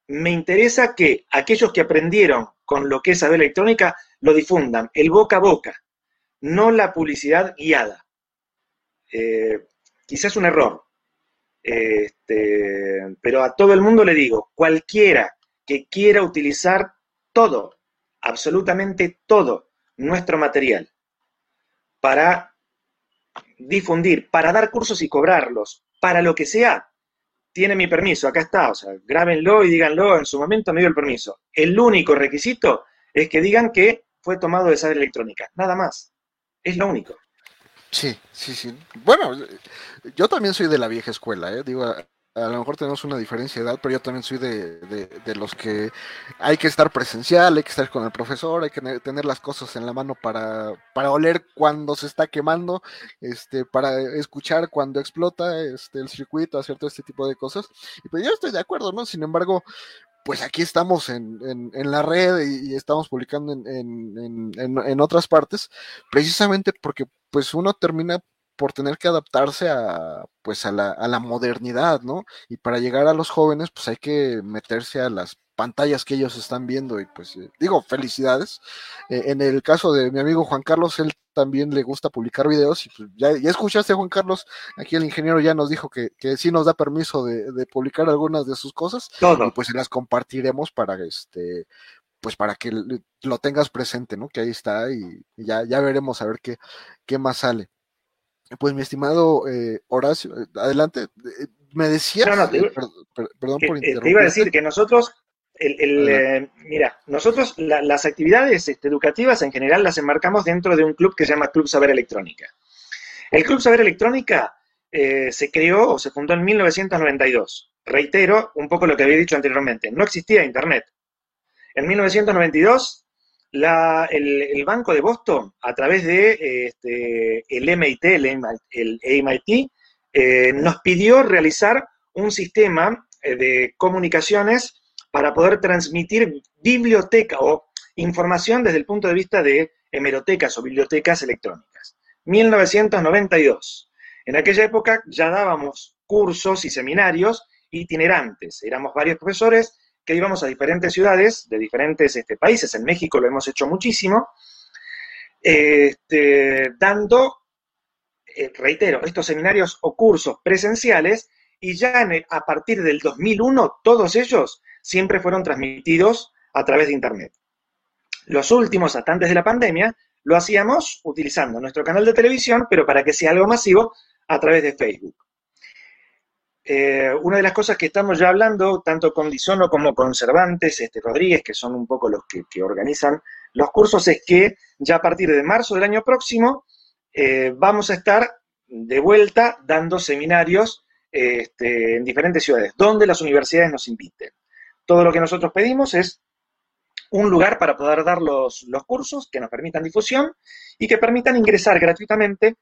Me interesa que aquellos que aprendieron con lo que es saber electrónica lo difundan, el boca a boca no la publicidad guiada. Eh, quizás un error, este, pero a todo el mundo le digo, cualquiera que quiera utilizar todo, absolutamente todo nuestro material para difundir, para dar cursos y cobrarlos, para lo que sea, tiene mi permiso, acá está, o sea, grábenlo y díganlo, en su momento me dio el permiso. El único requisito es que digan que fue tomado de saber electrónica, nada más. Es lo único.
Sí, sí, sí. Bueno, yo también soy de la vieja escuela, ¿eh? Digo, a lo mejor tenemos una diferencia de edad, pero yo también soy de, de, los que hay que estar presencial, hay que estar con el profesor, hay que tener las cosas en la mano para, para oler cuando se está quemando, este, para escuchar cuando explota este, el circuito, hacer todo este tipo de cosas. Y pues yo estoy de acuerdo, ¿no? Sin embargo, pues aquí estamos en, en, la red y, estamos publicando en, en, otras partes, precisamente porque pues uno termina por tener que adaptarse a pues a la, a la modernidad, ¿no? Y para llegar a los jóvenes, pues hay que meterse a las pantallas que ellos están viendo y pues eh, digo felicidades. Eh, en el caso de mi amigo Juan Carlos él también le gusta publicar videos y pues, ya, escuchaste Juan Carlos aquí el ingeniero ya nos dijo que, que sí nos da permiso de, publicar algunas de sus cosas y pues las compartiremos para este pues para que lo tengas presente no que ahí está y, ya ya veremos a ver qué qué más sale pues mi estimado eh, Horacio, adelante. Me decía,
perdón por interrumpir. Te iba a decir que nosotros el, eh, mira, nosotros las actividades este, educativas en general las enmarcamos dentro de un club que se llama Club Saber Electrónica. El Club Saber Electrónica eh, se creó o se fundó en 1992. Reitero un poco lo que había dicho anteriormente, no existía Internet. En 1992, el, Banco de Boston, a través de este, el MIT, el, MIT, eh, nos pidió realizar un sistema de comunicaciones para poder transmitir biblioteca o información desde el punto de vista de hemerotecas o bibliotecas electrónicas. 1992. En aquella época ya dábamos cursos y seminarios itinerantes. Éramos varios profesores que íbamos a diferentes ciudades de diferentes este, países. En México lo hemos hecho muchísimo. Este, dando, eh, reitero, estos seminarios o cursos presenciales y ya a partir del 2001 todos ellos siempre fueron transmitidos a través de Internet. Los últimos, hasta antes de la pandemia, lo hacíamos utilizando nuestro canal de televisión, pero para que sea algo masivo, a través de Facebook. Eh, una de las cosas que estamos ya hablando, tanto con Disono como con Cervantes este, Rodríguez, que son un poco los que, organizan los cursos, es que ya a partir de marzo del año próximo eh, vamos a estar de vuelta dando seminarios este, en diferentes ciudades, donde las universidades nos inviten. Todo lo que nosotros pedimos es un lugar para poder dar los, cursos que nos permitan difusión y que permitan ingresar gratuitamente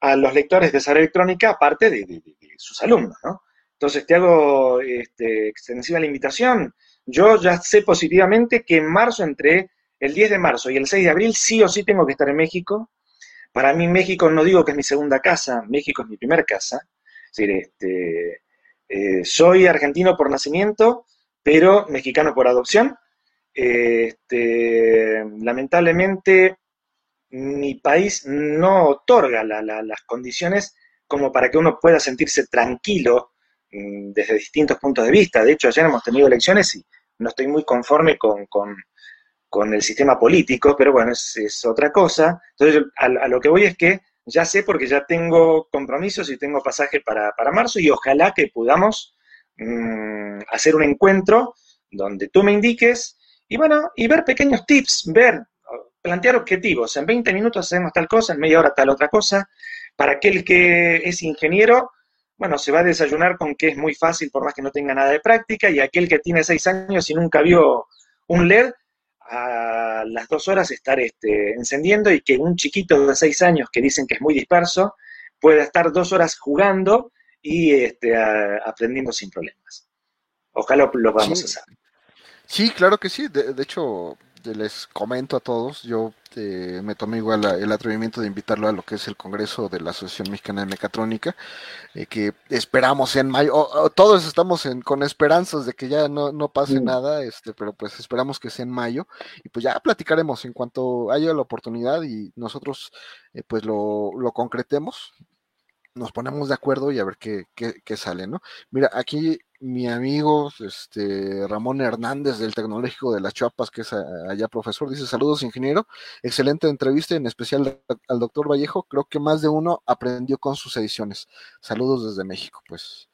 a los lectores de Saber Electrónica, aparte de, sus alumnos, ¿no? Entonces te hago este, extensiva la invitación. Yo ya sé positivamente que en marzo, entre el 10 de marzo y el 6 de abril, sí o sí tengo que estar en México. Para mí México no digo que es mi segunda casa, México es mi primer casa. Es decir, este, eh, soy argentino por nacimiento, pero mexicano por adopción. Este, lamentablemente, mi país no otorga las condiciones como para que uno pueda sentirse tranquilo mm, desde distintos puntos de vista. De hecho, ayer hemos tenido elecciones y no estoy muy conforme con, el sistema político, pero bueno, es, otra cosa. Entonces, a, lo que voy es que ya sé porque ya tengo compromisos y tengo pasaje para, para marzo y ojalá que podamos Mm, hacer un encuentro donde tú me indiques y bueno, y ver pequeños tips, ver, plantear objetivos. En 20 minutos hacemos tal cosa, en media hora tal otra cosa. Para aquel que es ingeniero, bueno, se va a desayunar con que es muy fácil por más que no tenga nada de práctica, y aquel que tiene 6 años y nunca vio un LED, a las dos horas estar este, encendiendo y que un chiquito de 6 años que dicen que es muy disperso pueda estar dos horas jugando y este, aprendiendo sin problemas. Ojalá lo vamos a hacer.
Sí, claro que sí. De, hecho, les comento a todos, yo eh, me tomé igual el atrevimiento de invitarlo a lo que es el Congreso de la Asociación Mexicana de Mecatrónica, eh, que esperamos en mayo, todos estamos con esperanzas de que ya no, pase mm. nada, este, pero pues esperamos que sea en mayo, y pues ya platicaremos en cuanto haya la oportunidad y nosotros eh, pues lo, lo concretemos, nos ponemos de acuerdo y a ver qué, qué, sale, ¿no? Mira, aquí mi amigo este, Ramón Hernández del Tecnológico de las Chuapas, que es allá profesor, dice saludos ingeniero, excelente entrevista, en especial al doctor Vallejo, creo que más de uno aprendió con sus ediciones. Saludos desde México, pues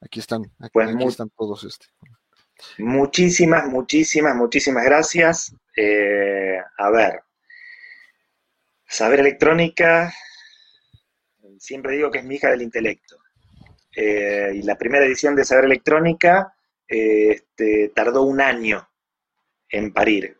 aquí están, aquí, pues están todos. Este.
Muchísimas, muchísimas, muchísimas gracias. Eh, a ver, saber electrónica siempre digo que es mi hija del intelecto. Eh, y la primera edición de Saber Electrónica este, tardó un año en parir.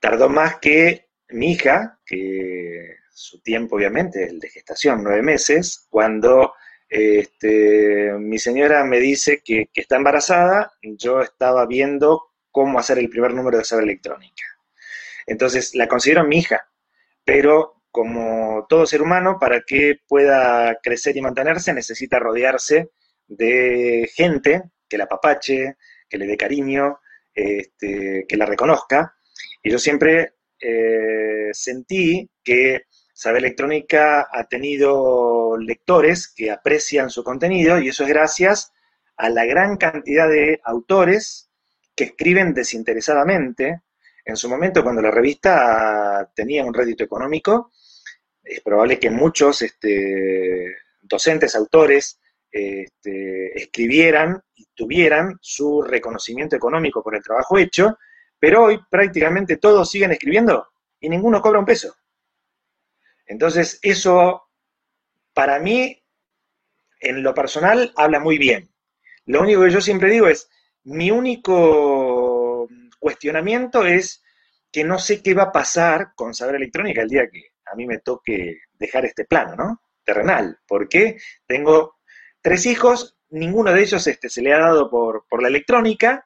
Tardó más que mi hija, que su tiempo obviamente, el de gestación, nueve meses, cuando este, mi señora me dice que, que, está embarazada, yo estaba viendo cómo hacer el primer número de Saber Electrónica. Entonces, la considero mi hija, pero como todo ser humano, para que pueda crecer y mantenerse, necesita rodearse de gente que la apapache, que le dé cariño, este, que la reconozca. Y yo siempre eh, sentí que Saber Electrónica ha tenido lectores que aprecian su contenido y eso es gracias a la gran cantidad de autores que escriben desinteresadamente. En su momento, cuando la revista tenía un rédito económico, es probable que muchos este, docentes, autores, este, escribieran y tuvieran su reconocimiento económico por el trabajo hecho, pero hoy prácticamente todos siguen escribiendo y ninguno cobra un peso. Entonces, eso para mí, en lo personal, habla muy bien. Lo único que yo siempre digo es, mi único cuestionamiento es que no sé qué va a pasar con Saber Electrónica el día que a mí me toque dejar este plano, ¿no? Terrenal, porque tengo tres hijos, ninguno de ellos este, se le ha dado por, la electrónica,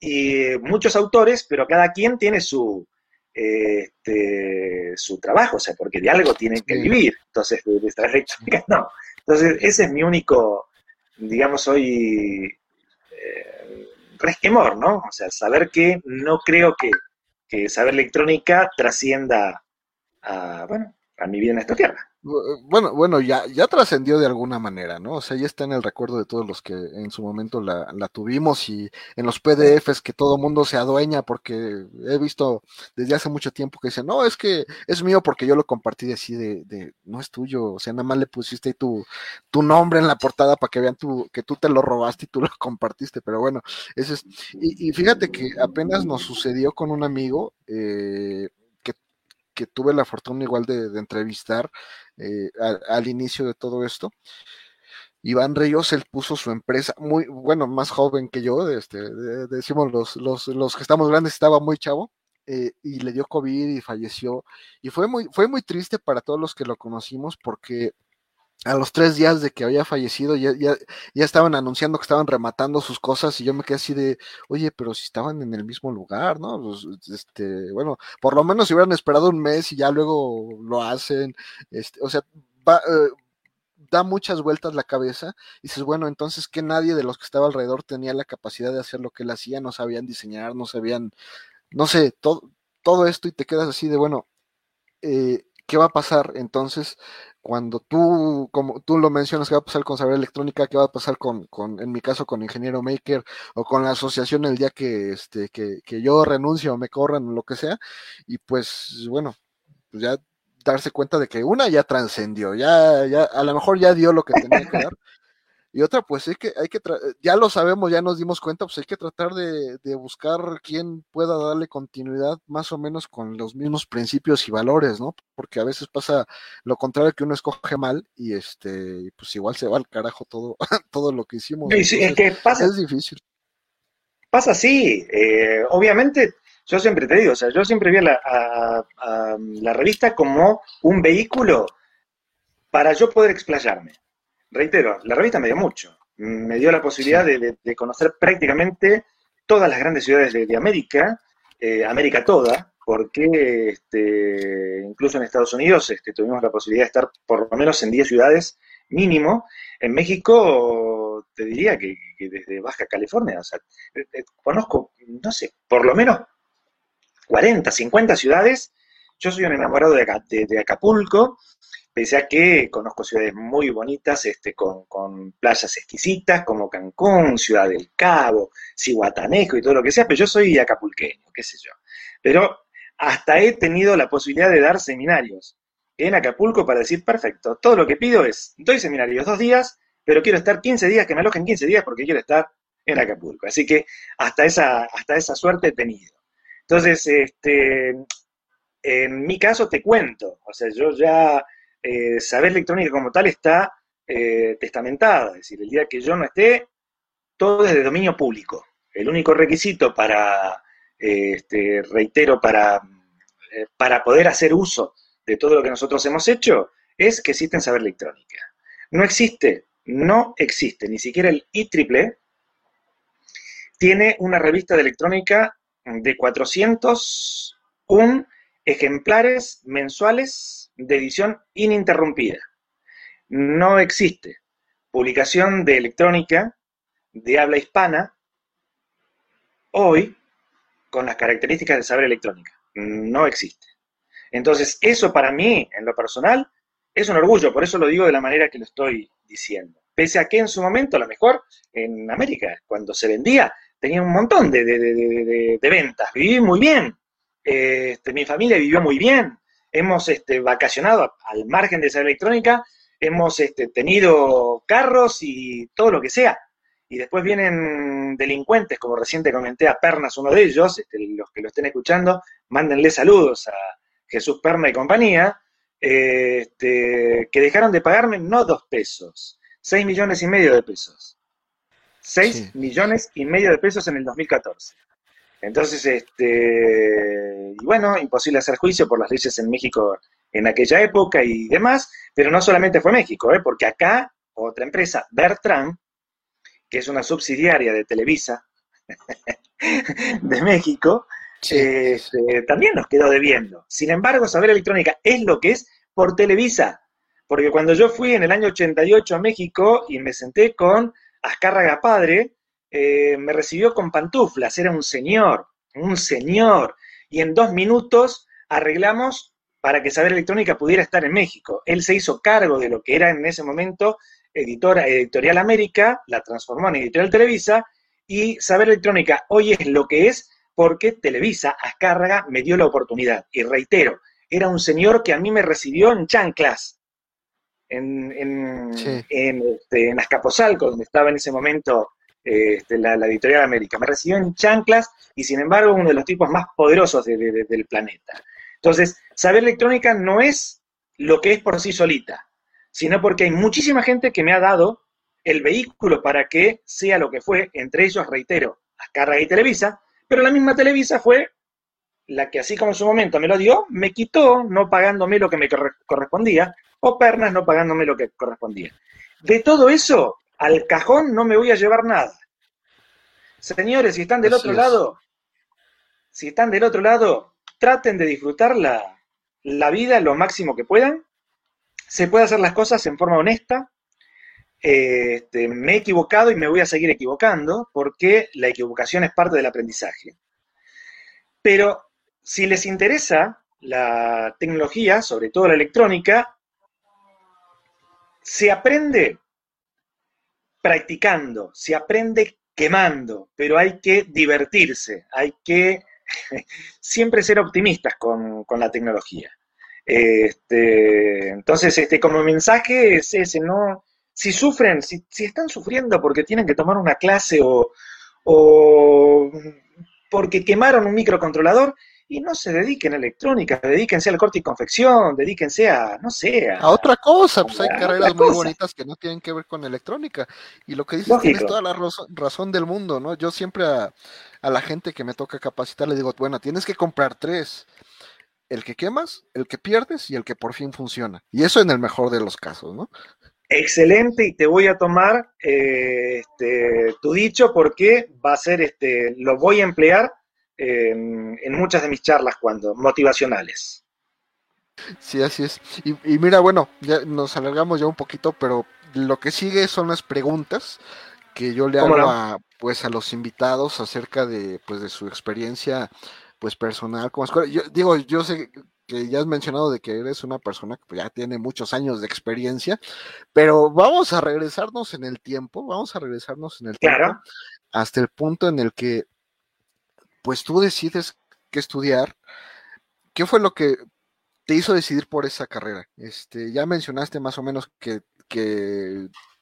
y muchos autores, pero cada quien tiene su, este, su trabajo, o sea, porque de algo tienen que vivir, entonces de, esta electrónica no. Entonces, ese es mi único, digamos, hoy eh, resquemor, ¿no? O sea, saber que no creo que, que saber electrónica trascienda a, bueno, a mi vida en esta tierra.
Bueno, bueno, ya, ya trascendió de alguna manera, ¿no? O sea, ya está en el recuerdo de todos los que en su momento la, la tuvimos y en los PDFs que todo mundo se adueña porque he visto desde hace mucho tiempo que dicen, no, es que es mío porque yo lo compartí así de, de no es tuyo, o sea, nada más le pusiste ahí tu, tu nombre en la portada para que vean tu, que tú te lo robaste y tú lo compartiste, pero bueno, ese es, y, y fíjate que apenas nos sucedió con un amigo, eh, que tuve la fortuna igual de, entrevistar eh, al, inicio de todo esto. Iván Reyes, él puso su empresa, muy, bueno, más joven que yo, este, decimos los, los, los que estamos grandes, estaba muy chavo, eh, y le dio COVID y falleció. Y fue muy, fue muy triste para todos los que lo conocimos porque a los tres días de que había fallecido, ya, ya, ya, estaban anunciando que estaban rematando sus cosas y yo me quedé así de, oye, pero si estaban en el mismo lugar, ¿no? Pues, este, bueno, por lo menos si hubieran esperado un mes y ya luego lo hacen, este, o sea, eh, da muchas vueltas la cabeza y dices, bueno, entonces que nadie de los que estaba alrededor tenía la capacidad de hacer lo que él hacía, no sabían diseñar, no sabían, no sé, todo, todo esto y te quedas así de, bueno, eh, ¿qué va a pasar entonces cuando tú, como tú lo mencionas, qué va a pasar con saber electrónica, qué va a pasar con, con, en mi caso, con ingeniero maker o con la asociación el día que, este, que, que yo renuncio o me corran o lo que sea, y pues bueno, pues ya darse cuenta de que una ya trascendió, ya, ya, a lo mejor ya dio lo que tenía que dar, y otra, pues hay que, hay que ya lo sabemos, ya nos dimos cuenta, pues hay que tratar de, buscar quién pueda darle continuidad más o menos con los mismos principios y valores, ¿no? Porque a veces pasa lo contrario que uno escoge mal y este, pues igual se va al carajo todo, todo lo que hicimos.
es que pasa, es difícil. Pasa así, eh, obviamente yo siempre te digo, o sea, yo siempre vi a la revista como un vehículo para yo poder explayarme reitero, la revista me dio mucho. Me dio la posibilidad de, conocer prácticamente todas las grandes ciudades de, América, eh, América toda, porque este, incluso en Estados Unidos este, tuvimos la posibilidad de estar por lo menos en 10 ciudades mínimo. En México, te diría que, desde Baja California, o sea, eh, eh, conozco, no sé, por lo menos 40, 50 ciudades. Yo soy un enamorado de Acapulco, pese a que conozco ciudades muy bonitas, este, con, playas exquisitas, como Cancún, Ciudad del Cabo, Cihuatanejo y todo lo que sea, pero yo soy acapulqueño, qué sé yo. Pero hasta he tenido la posibilidad de dar seminarios en Acapulco para decir, perfecto, todo lo que pido es, doy seminarios dos días, pero quiero estar 15 días, que me alojen 15 días porque quiero estar en Acapulco. Así que hasta esa, hasta esa suerte he tenido. Entonces, este, en mi caso te cuento, o sea, yo ya eh, saber electrónica como tal está eh, testamentada, es decir, el día que yo no esté, todo es de dominio público. El único requisito para, eh, este, reitero, para, para poder hacer uso de todo lo que nosotros hemos hecho es que existe saber electrónica. No existe, no existe, ni siquiera el IEEE tiene una revista de electrónica de 401 ejemplares mensuales de edición ininterrumpida. No existe publicación de electrónica de habla hispana hoy con las características de saber electrónica. No existe. Entonces, eso para mí, en lo personal, es un orgullo, por eso lo digo de la manera que lo estoy diciendo. Pese a que en su momento, a lo mejor, en América, cuando se vendía, tenía un montón de, ventas, viví muy bien, este, mi familia vivió muy bien, hemos este, vacacionado al margen de esa electrónica, hemos este, tenido carros y todo lo que sea. Y después vienen delincuentes, como recién te comenté a Pernas, uno de ellos, este, los que lo estén escuchando, mándenle saludos a Jesús Perna y compañía, este, que dejaron de pagarme no dos pesos, seis millones y medio de pesos. Seis millones y medio de pesos en el 2014. Entonces, este, y bueno, imposible hacer juicio por las leyes en México en aquella época y demás, pero no solamente fue México, ¿eh? porque acá otra empresa, Bertrand, que es una subsidiaria de Televisa de México, este, también nos quedó debiendo. Sin embargo, Saber Electrónica es lo que es por Televisa, porque cuando yo fui en el año 88 a México y me senté con Azcárraga Padre, eh, me recibió con pantuflas, era un señor, un señor, y en dos minutos arreglamos para que Saber Electrónica pudiera estar en México. Él se hizo cargo de lo que era en ese momento editora, Editorial América, la transformó en Editorial Televisa, y Saber Electrónica hoy es lo que es porque Televisa, Azcárraga, me dio la oportunidad. Y reitero, era un señor que a mí me recibió en chanclas, en, en, en, este, en Azcapotzalco, donde estaba en ese momento este, la, editorial América. Me recibió en chanclas y sin embargo uno de los tipos más poderosos del planeta. Entonces, saber electrónica no es lo que es por sí solita, sino porque hay muchísima gente que me ha dado el vehículo para que sea lo que fue, entre ellos, reitero, Azcárraga y Televisa, pero la misma Televisa fue la que así como en su momento me lo dio, me quitó no pagándome lo que me correspondía, o Pernas no pagándome lo que correspondía. De todo eso, al cajón no me voy a llevar nada. Señores, si están del otro lado, si están del otro lado, traten de disfrutar la, vida lo máximo que puedan. Se puede hacer las cosas en forma honesta. Este, me he equivocado y me voy a seguir equivocando porque la equivocación es parte del aprendizaje. Pero si les interesa la tecnología, sobre todo la electrónica, se aprende practicando, se aprende quemando, pero hay que divertirse, hay que siempre ser optimistas con, la tecnología. Este, entonces, este, como mensaje es ese, ¿no? Si sufren, si, están sufriendo porque tienen que tomar una clase o, o porque quemaron un microcontrolador, y no se dediquen a electrónica, dedíquense al corte y confección, dedíquense a, no sé,
a, otra cosa, pues hay carreras muy bonitas que no tienen que ver con electrónica. Y lo que dices tienes toda la razón del mundo, ¿no? Yo siempre a, la gente que me toca capacitar le digo, bueno, tienes que comprar tres. El que quemas, el que pierdes y el que por fin funciona. Y eso en el mejor de los casos, ¿no?
Excelente, y te voy a tomar eh, este, tu dicho porque va a ser, este, lo voy a emplear en, muchas de mis charlas cuando, motivacionales.
Sí, así es. Y, mira, bueno, ya nos alargamos ya un poquito, pero lo que sigue son las preguntas que yo le hago a, pues, a los invitados acerca de, pues, de su experiencia pues personal como escuela. Yo digo, yo sé que ya has mencionado de que eres una persona que ya tiene muchos años de experiencia, pero vamos a regresarnos en el tiempo, vamos a regresarnos en el tiempo hasta el punto en el que pues tú decides qué estudiar. ¿Qué fue lo que te hizo decidir por esa carrera? Este, ya mencionaste más o menos que,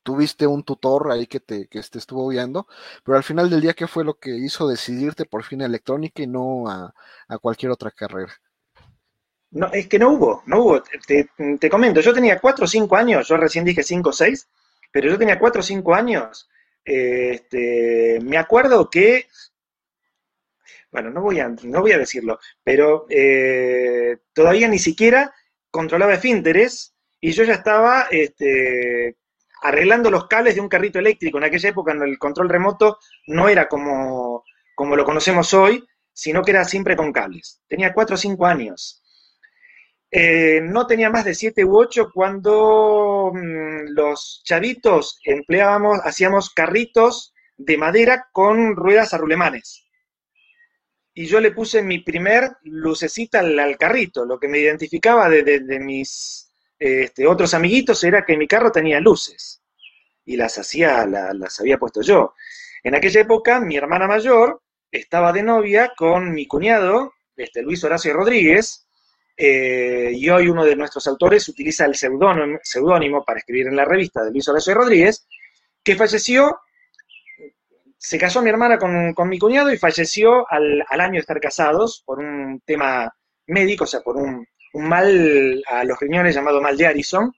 tuviste un tutor ahí que te, que te estuvo guiando, pero al final del día, ¿qué fue lo que hizo decidirte por fin a electrónica y no a, cualquier otra carrera?
No, es que no hubo, no hubo. Te, comento, yo tenía 4 o 5 años, yo recién dije 5 o 6, pero yo tenía 4 o 5 años. Este, me acuerdo que, bueno, no voy a, no voy a decirlo, pero eh, todavía ni siquiera controlaba esfínteres y yo ya estaba este, arreglando los cables de un carrito eléctrico. En aquella época el control remoto no era como, como lo conocemos hoy, sino que era siempre con cables. Tenía 4 o 5 años. Eh, no tenía más de 7 u 8 cuando mm, los chavitos empleábamos, hacíamos carritos de madera con ruedas a rulemanes. Y yo le puse mi primer lucecita al, carrito. Lo que me identificaba de, mis este, otros amiguitos era que mi carro tenía luces. Y las hacía, las había puesto yo. En aquella época, mi hermana mayor estaba de novia con mi cuñado, este, Luis Horacio Rodríguez, eh, y hoy uno de nuestros autores utiliza el seudónimo para escribir en la revista de Luis Horacio Rodríguez, que falleció, se casó mi hermana con, mi cuñado y falleció al, año de estar casados por un tema médico, o sea, por un, un mal a los riñones llamado mal de Harrison.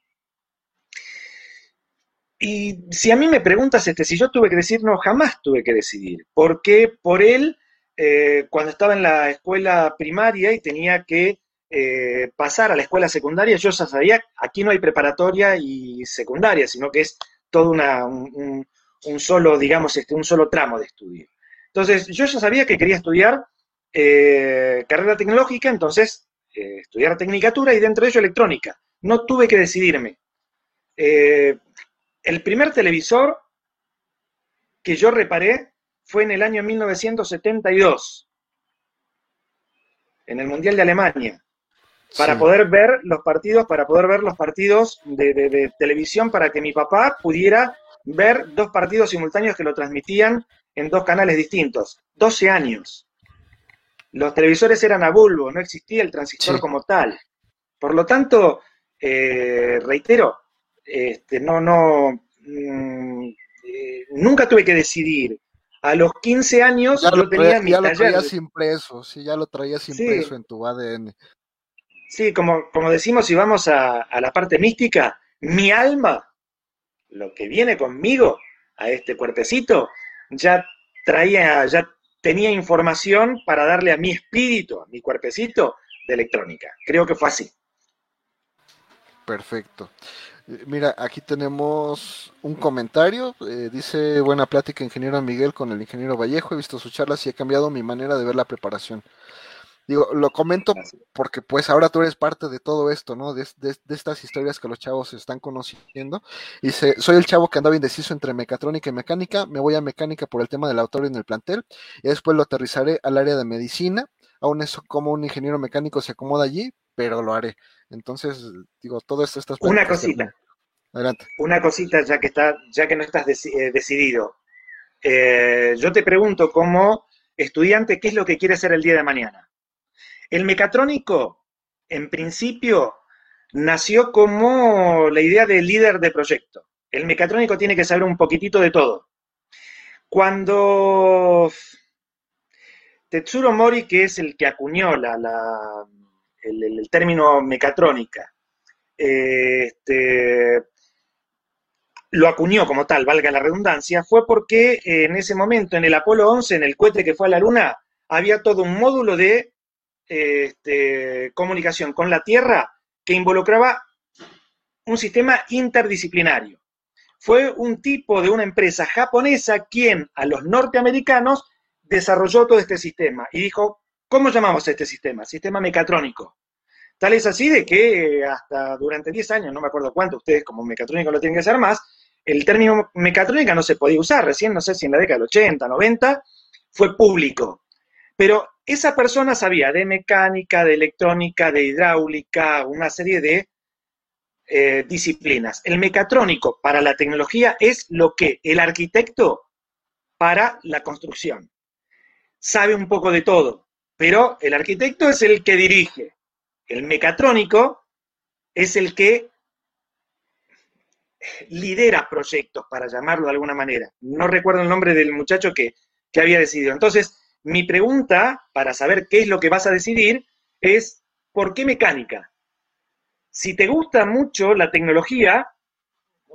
Y si a mí me preguntas este, si yo tuve que decir, no, jamás tuve que decidir, porque por él, eh, cuando estaba en la escuela primaria y tenía que eh, pasar a la escuela secundaria, yo ya sabía, aquí no hay preparatoria y secundaria, sino que es todo una, un, solo, digamos, este, un solo tramo de estudio. Entonces, yo ya sabía que quería estudiar eh, carrera tecnológica, entonces, estudiar tecnicatura y dentro de ello electrónica. No tuve que decidirme el primer televisor que yo reparé fue en el año 1972, en el Mundial de Alemania, para poder ver los partidos, para poder ver los partidos de, televisión, para que mi papá pudiera ver dos partidos simultáneos que lo transmitían en dos canales distintos. 12 años. Los televisores eran a bulbo, no existía el transistor como tal. Por lo tanto, eh, reitero, este, no, no, mm, eh, nunca tuve que decidir. A los 15 años
ya lo, tenía mi ya lo traías impreso, sí, ya lo traías impreso en tu ADN.
Sí, como, como decimos, si vamos a, a, la parte mística, mi alma, lo que viene conmigo a este cuerpecito, ya traía, ya tenía información para darle a mi espíritu, a mi cuerpecito, de electrónica. Creo que fue así.
Perfecto. Eh, mira, aquí tenemos un comentario. Eh, dice, buena plática, ingeniero Miguel, con el ingeniero Vallejo. He visto sus charlas y he cambiado mi manera de ver la preparación. Digo, lo comento porque pues ahora tú eres parte de todo esto, ¿no? De, estas historias que los chavos están conociendo. Dice, soy el chavo que andaba indeciso entre mecatrónica y mecánica. Me voy a mecánica por el tema del autor en el plantel. Y después lo aterrizaré al área de medicina. Aún eso como un ingeniero mecánico se acomoda allí, pero lo haré. Entonces, digo, todo esto está...
Una cosita. Adelante. Una cosita, ya que, está, ya que no estás eh, decidido. Eh, yo te pregunto como estudiante, ¿qué es lo que quiere hacer el día de mañana? El mecatrónico, en principio, nació como la idea de líder de proyecto. El mecatrónico tiene que saber un poquitito de todo. Cuando Tetsuro Mori, que es el que acuñó la, el, término mecatrónica. Este, lo acuñó como tal, valga la redundancia, fue porque eh, en ese momento, en el Apolo 11, en el cohete que fue a la Luna, había todo un módulo de este, comunicación con la Tierra que involucraba un sistema interdisciplinario. Fue un tipo de una empresa japonesa quien a los norteamericanos desarrolló todo este sistema y dijo, ¿Cómo llamamos este sistema? Sistema mecatrónico. Tal es así de que hasta durante 10 años, no me acuerdo cuánto, ustedes como mecatrónico lo tienen que hacer más, el término mecatrónica no se podía usar. Recién, no sé si en la década del 80, 90, fue público. Pero esa persona sabía de mecánica, de electrónica, de hidráulica, una serie de eh, disciplinas. El mecatrónico para la tecnología es lo que el arquitecto para la construcción. Sabe un poco de todo pero el arquitecto es el que dirige. El mecatrónico es el que lidera proyectos, para llamarlo de alguna manera. No recuerdo el nombre del muchacho que, había decidido. Entonces, mi pregunta para saber qué es lo que vas a decidir es ¿por qué mecánica? Si te gusta mucho la tecnología,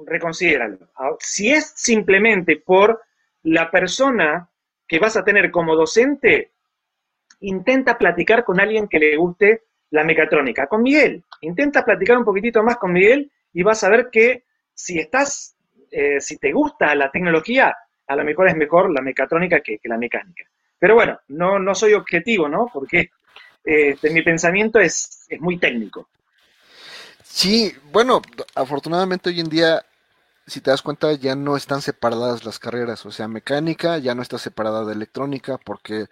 reconsidéralo. Ah, si es simplemente por la persona que vas a tener como docente, intenta platicar con alguien que le guste la mecatrónica. Con Miguel, intenta platicar un poquitito más con Miguel y vas a ver que si estás, eh, si te gusta la tecnología, a lo mejor es mejor la mecatrónica que, la mecánica. Pero bueno, no, no soy objetivo, ¿no? Porque este, mi pensamiento es, es muy técnico.
Sí, bueno, afortunadamente hoy en día si te das cuenta, ya no están separadas las carreras. O sea, mecánica ya no está separada de electrónica porque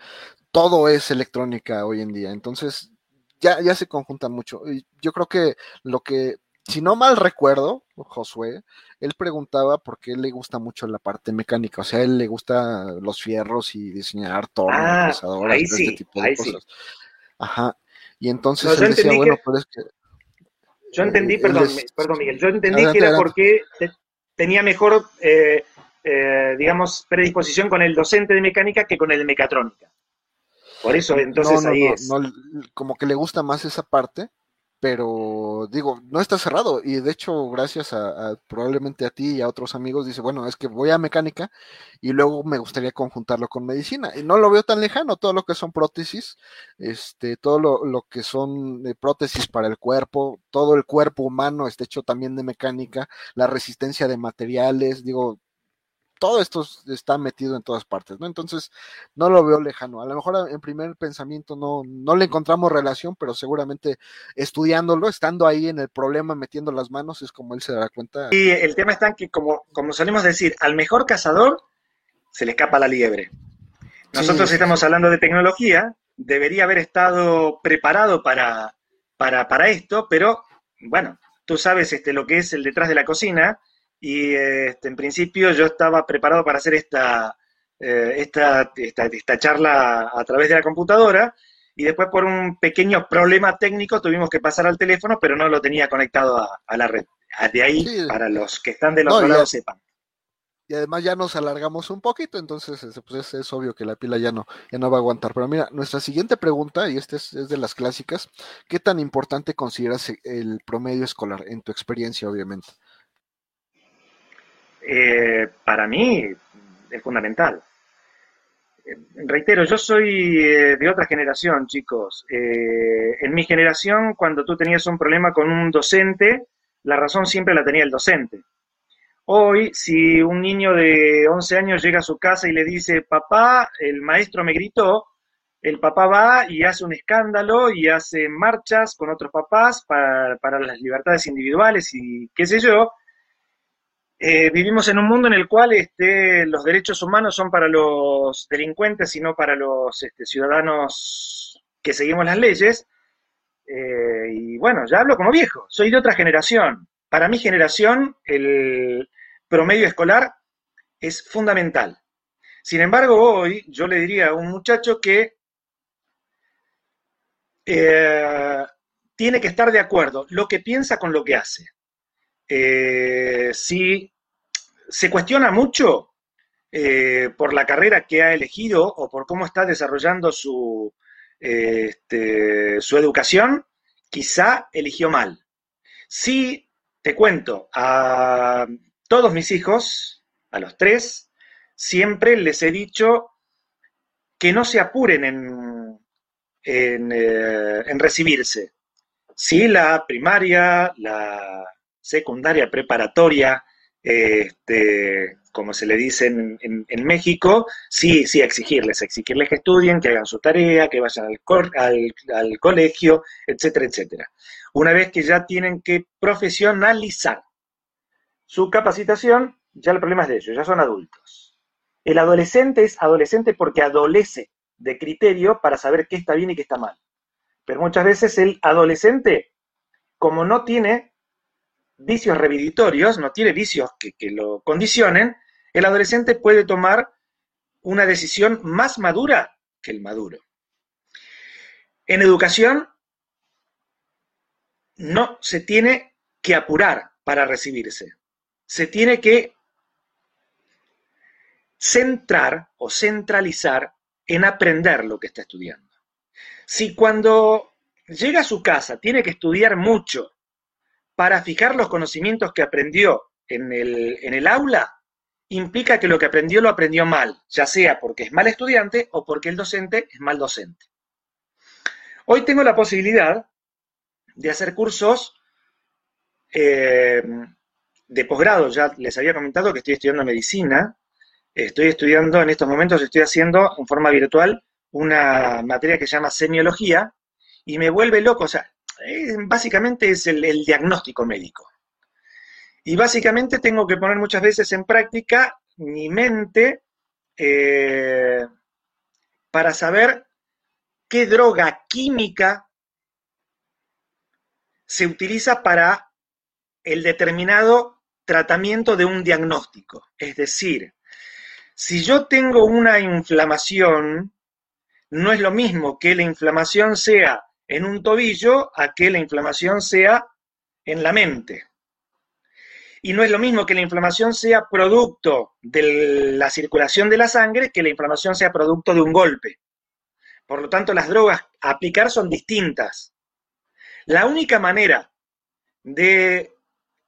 todo es electrónica hoy en día. Entonces, ya, ya se conjuntan mucho. Yo creo que lo que, si no mal recuerdo, Josué, él preguntaba por qué le gusta mucho la parte mecánica. O sea, él le gusta los fierros y diseñar tornos,
ah, ahí este tipo de cosas.
Ajá. Y entonces él decía, bueno, pero es que.
Yo entendí, perdón, perdón, Miguel, yo entendí que era porque tenía mejor, eh, eh, digamos, predisposición con el docente de mecánica que con el de mecatrónica. Por eso, entonces ahí es.
como que le gusta más esa parte, pero digo, no está cerrado. Y de hecho, gracias a, probablemente a ti y a otros amigos, dice, bueno, es que voy a mecánica y luego me gustaría conjuntarlo con medicina. Y no lo veo tan lejano, todo lo que son prótesis, este, todo lo, lo que son eh, prótesis para el cuerpo, todo el cuerpo humano está hecho también de mecánica, la resistencia de materiales, digo, todo esto está metido en todas partes, ¿no? Entonces, no lo veo lejano. A lo mejor en primer pensamiento no, no le encontramos relación, pero seguramente estudiándolo, estando ahí en el problema, metiendo las manos, es como él se dará cuenta.
Y el tema está en que, como, como solemos decir, al mejor cazador se le escapa la liebre. Nosotros estamos hablando de tecnología, debería haber estado preparado para, para, para esto, pero bueno, tú sabes este, lo que es el detrás de la cocina, y este, en principio yo estaba preparado para hacer esta, eh, esta, esta, charla a través de la computadora y después por un pequeño problema técnico tuvimos que pasar al teléfono, pero no lo tenía conectado a, la red. De ahí, para los que están del otro lado, sepan.
Y además ya nos alargamos un poquito, entonces pues es, obvio que la pila ya no, ya no va a aguantar. Pero mira, nuestra siguiente pregunta, y esta es, es de las clásicas, ¿qué tan importante consideras el promedio escolar en tu experiencia, obviamente?
Eh, para mí es fundamental. Eh, reitero, yo soy eh, de otra generación, chicos. en mi generación, cuando tú tenías un problema con un docente, la razón siempre la tenía el docente. Hoy, si un niño de 11 años llega a su casa y le dice, papá, el maestro me gritó, el papá va y hace un escándalo y hace marchas con otros papás para, para las libertades individuales y qué sé yo, eh, vivimos en un mundo en el cual este, los derechos humanos son para los delincuentes y no para los este, ciudadanos que seguimos las leyes. Eh, y bueno, ya hablo como viejo, soy de otra generación. Para mi generación, el promedio escolar es fundamental. Sin embargo, hoy yo le diría a un muchacho que eh, tiene que estar de acuerdo lo que piensa con lo que hace. Eh, si se cuestiona mucho eh, por la carrera que ha elegido o por cómo está desarrollando su, este, su educación, quizá eligió mal. Si te cuento, a todos mis hijos, a los tres, siempre les he dicho que no se apuren en, en, eh, en recibirse. Sí, la primaria, la secundaria, preparatoria, este, como se le dice en, México, sí, sí, exigirles, exigirles que estudien, que hagan su tarea, que vayan al, al, colegio, etcétera, etcétera. Una vez que ya tienen que profesionalizar su capacitación, ya el problema es de ellos, ya son adultos. El adolescente es adolescente porque adolece de criterio para saber qué está bien y qué está mal. Pero muchas veces el adolescente, como no tiene vicios revisitorios, no tiene vicios que, lo condicionen, el adolescente puede tomar una decisión más madura que el maduro. En educación no se tiene que apurar para recibirse. Se tiene que centrar o centralizar en aprender lo que está estudiando. Si cuando llega a su casa, tiene que estudiar mucho para fijar los conocimientos que aprendió en el, aula, implica que lo que aprendió lo aprendió mal, ya sea porque es mal estudiante o porque el docente es mal docente. Hoy tengo la posibilidad de hacer cursos eh, de posgrado. Ya les había comentado que estoy estudiando medicina. Estoy estudiando, en estos momentos estoy haciendo en forma virtual una materia que se llama semiología y me vuelve loco. O sea, eh, básicamente es el, diagnóstico médico. Y básicamente tengo que poner muchas veces en práctica mi mente eh, para saber qué droga química se utiliza para el determinado tratamiento de un diagnóstico. Es decir, si yo tengo una inflamación, no es lo mismo que la inflamación sea en un tobillo a que la inflamación sea en la mente. Y no es lo mismo que la inflamación sea producto de la circulación de la sangre que la inflamación sea producto de un golpe. Por lo tanto, las drogas a aplicar son distintas. La única manera de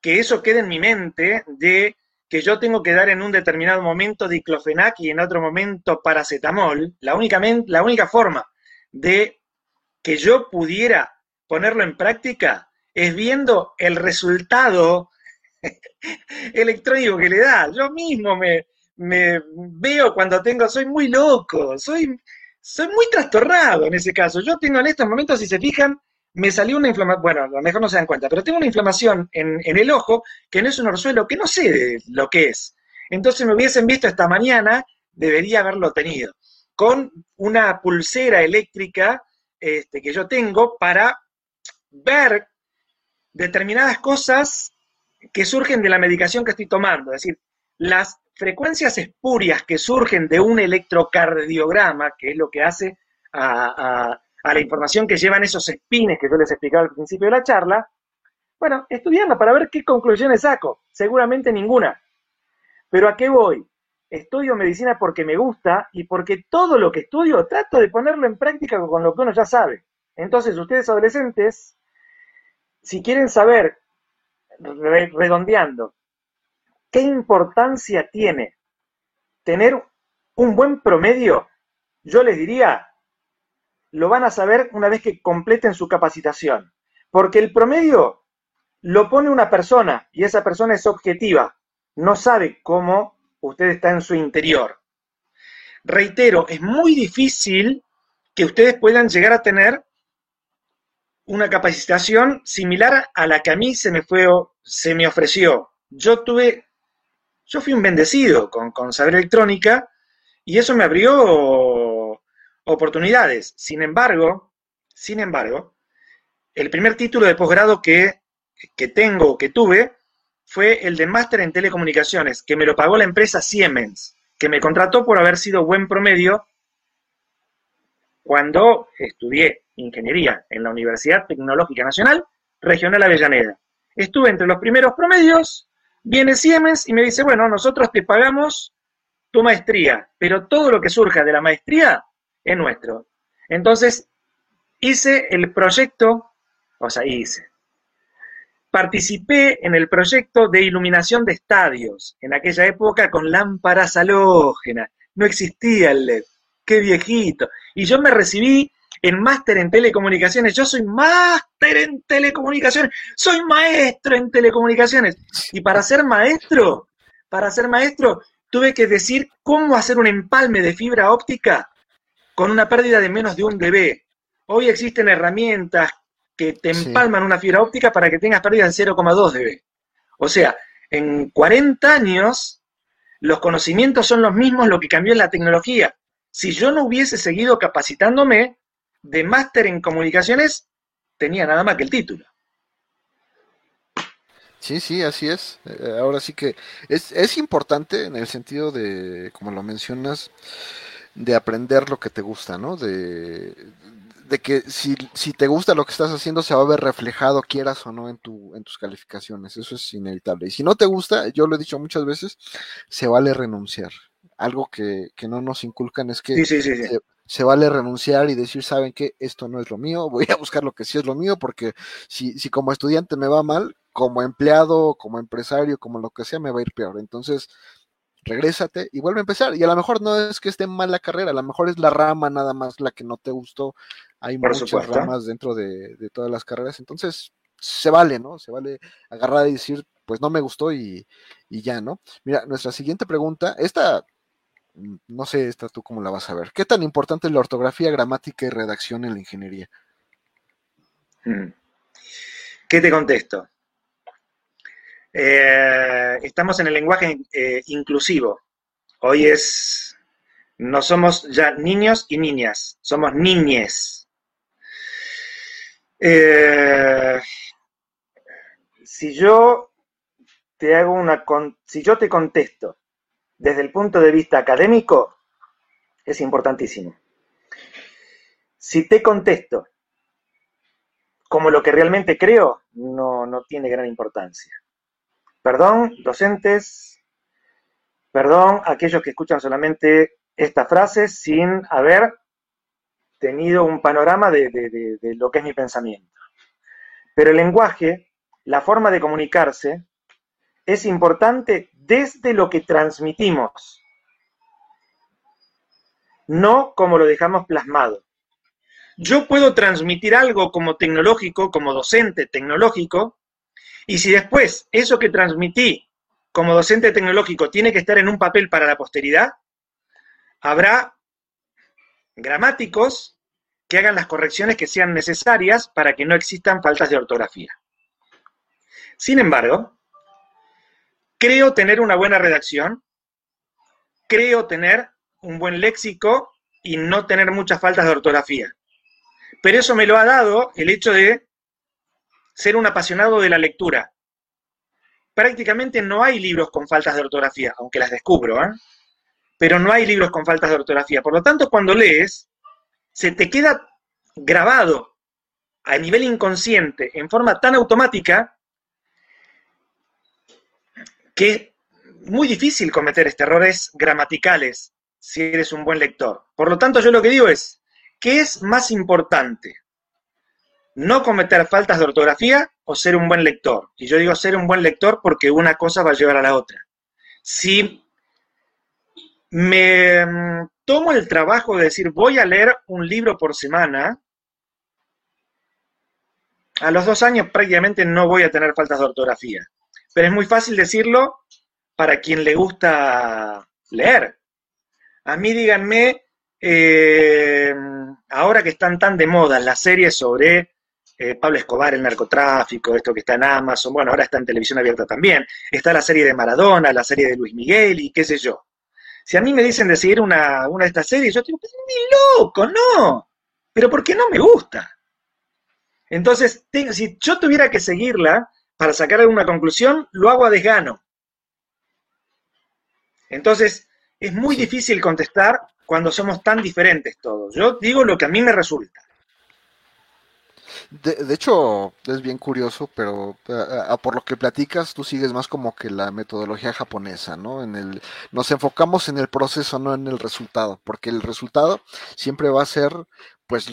que eso quede en mi mente, de que yo tengo que dar en un determinado momento diclofenac y en otro momento paracetamol, la única, la única forma de que yo pudiera ponerlo en práctica es viendo el resultado electrónico que le da. Yo mismo me, veo cuando tengo, soy muy loco, soy soy muy trastornado en ese caso. Yo tengo en estos momentos, si se fijan, me salió una inflamación, bueno, a lo mejor no se dan cuenta, pero tengo una inflamación en, el ojo que no es un orzuelo, que no sé lo que es. Entonces me hubiesen visto esta mañana, debería haberlo tenido, con una pulsera eléctrica este, que yo tengo para ver determinadas cosas que surgen de la medicación que estoy tomando. Es decir, las frecuencias espurias que surgen de un electrocardiograma, que es lo que hace a, la información que llevan esos espines que yo les explicaba al principio de la charla, bueno, estudiarla para ver qué conclusiones saco. Seguramente ninguna. Pero ¿a qué voy? Estudio medicina porque me gusta y porque todo lo que estudio trato de ponerlo en práctica con lo que uno ya sabe. Entonces, ustedes adolescentes, si quieren saber, redondeando, ¿Qué importancia tiene tener un buen promedio? Yo les diría, lo van a saber una vez que completen su capacitación. Porque el promedio lo pone una persona y esa persona es objetiva. No sabe cómo usted está en su interior. Reitero, es muy difícil que ustedes puedan llegar a tener una capacitación similar a la que a mí se me fue se me ofreció. Yo tuve yo fui un bendecido con, saber electrónica y eso me abrió oportunidades. Sin embargo, sin embargo, el primer título de posgrado que, que tengo, que tuve, fue el de máster en telecomunicaciones, que me lo pagó la empresa Siemens, que me contrató por haber sido buen promedio cuando estudié ingeniería en la Universidad Tecnológica Nacional Regional Avellaneda. Estuve entre los primeros promedios Viene Siemens y me dice, bueno, nosotros te pagamos tu maestría, pero todo lo que surja de la maestría es nuestro. Entonces, hice el proyecto, o sea, hice. Participé en el proyecto de iluminación de estadios, en aquella época con lámparas halógenas. No existía el LED. Qué viejito. Y yo me recibí en máster en telecomunicaciones. Yo soy máster en telecomunicaciones, soy maestro en telecomunicaciones. Y para ser maestro, para ser maestro, tuve que decir cómo hacer un empalme de fibra óptica con una pérdida de menos de un dB. Hoy existen herramientas que te empalman una fibra óptica para que tengas pérdida en 0,2 dB. O sea, en 40 años los conocimientos son los mismos, lo que cambió es la tecnología. Si yo no hubiese seguido capacitándome, de máster en comunicaciones tenía nada más que el título.
Sí, sí, así es. Eh, ahora sí que es, es importante en el sentido de, como lo mencionas, de aprender lo que te gusta, ¿no? De, de que si, si, te gusta lo que estás haciendo, se va a ver reflejado, quieras o no, en, tu, en tus calificaciones. Eso es inevitable. Y si no te gusta, yo lo he dicho muchas veces, se vale renunciar. Algo que, que no nos inculcan es que se vale renunciar y decir, saben que esto no es lo mío, voy a buscar lo que sí es lo mío, porque si, si como estudiante me va mal, como empleado, como empresario, como lo que sea, me va a ir peor. Entonces, regrésate y vuelve a empezar. Y a lo mejor no es que esté mal la carrera, a lo mejor es la rama nada más la que no te gustó. Hay muchas ramas dentro de, de, todas las carreras. Entonces, se vale, ¿no? Se vale agarrar y decir, pues no me gustó y, y ya, ¿no? Mira, nuestra siguiente pregunta, esta, mm, no sé, esta tú cómo la vas a ver. ¿Qué tan importante es la ortografía, gramática y redacción en la ingeniería?
Mm. ¿Qué te contesto? Eh, estamos en el lenguaje eh, inclusivo. Hoy es, no somos ya niños y niñas, somos niñes. Eh, si yo te hago una, si yo te contesto desde el punto de vista académico, es importantísimo. Si te contesto como lo que realmente creo, no, no tiene gran importancia. Perdón, docentes, perdón, aquellos que escuchan solamente esta frase sin haber tenido un panorama de, lo que es mi pensamiento. Pero el lenguaje, la forma de comunicarse, es importante desde lo que transmitimos, no como lo dejamos plasmado. Yo puedo transmitir algo como tecnológico, como docente tecnológico, y si después eso que transmití como docente tecnológico tiene que estar en un papel para la posteridad, habrá gramáticos que hagan las correcciones que sean necesarias para que no existan faltas de ortografía. Sin embargo, creo tener una buena redacción, creo tener un buen léxico y no tener muchas faltas de ortografía. Pero eso me lo ha dado el hecho de ser un apasionado de la lectura. Prácticamente no hay libros con faltas de ortografía, aunque las descubro, ¿eh? Pero no hay libros con faltas de ortografía. Por lo tanto, cuando lees, se te queda grabado a nivel inconsciente, en forma tan automática, que es muy difícil cometer este errores gramaticales si eres un buen lector. Por lo tanto, yo lo que digo es, ¿qué es más importante? no cometer faltas de ortografía o ser un buen lector. Y yo digo ser un buen lector porque una cosa va a llevar a la otra. Si me mm, tomo el trabajo de decir voy a leer un libro por semana, a los dos años prácticamente no voy a tener faltas de ortografía. Pero es muy fácil decirlo para quien le gusta leer. A mí díganme, eh, ahora que están tan de moda las series sobre eh, Pablo Escobar, el narcotráfico, esto que está en Amazon, bueno, ahora está en televisión abierta también. Está la serie de Maradona, la serie de Luis Miguel y qué sé yo. Si a mí me dicen de seguir una, una de estas series, yo digo, ni loco, no. Pero ¿por qué no me gusta? Entonces, si yo tuviera que seguirla para sacar alguna conclusión, lo hago a desgano. Entonces, es muy difícil contestar cuando somos tan diferentes todos. Yo digo lo que a mí me resulta.
De, hecho, es bien curioso, pero por lo que platicas, tú sigues más como que la metodología japonesa, ¿no? En el, nos enfocamos en el proceso, no en el resultado, porque el resultado siempre va a ser, pues,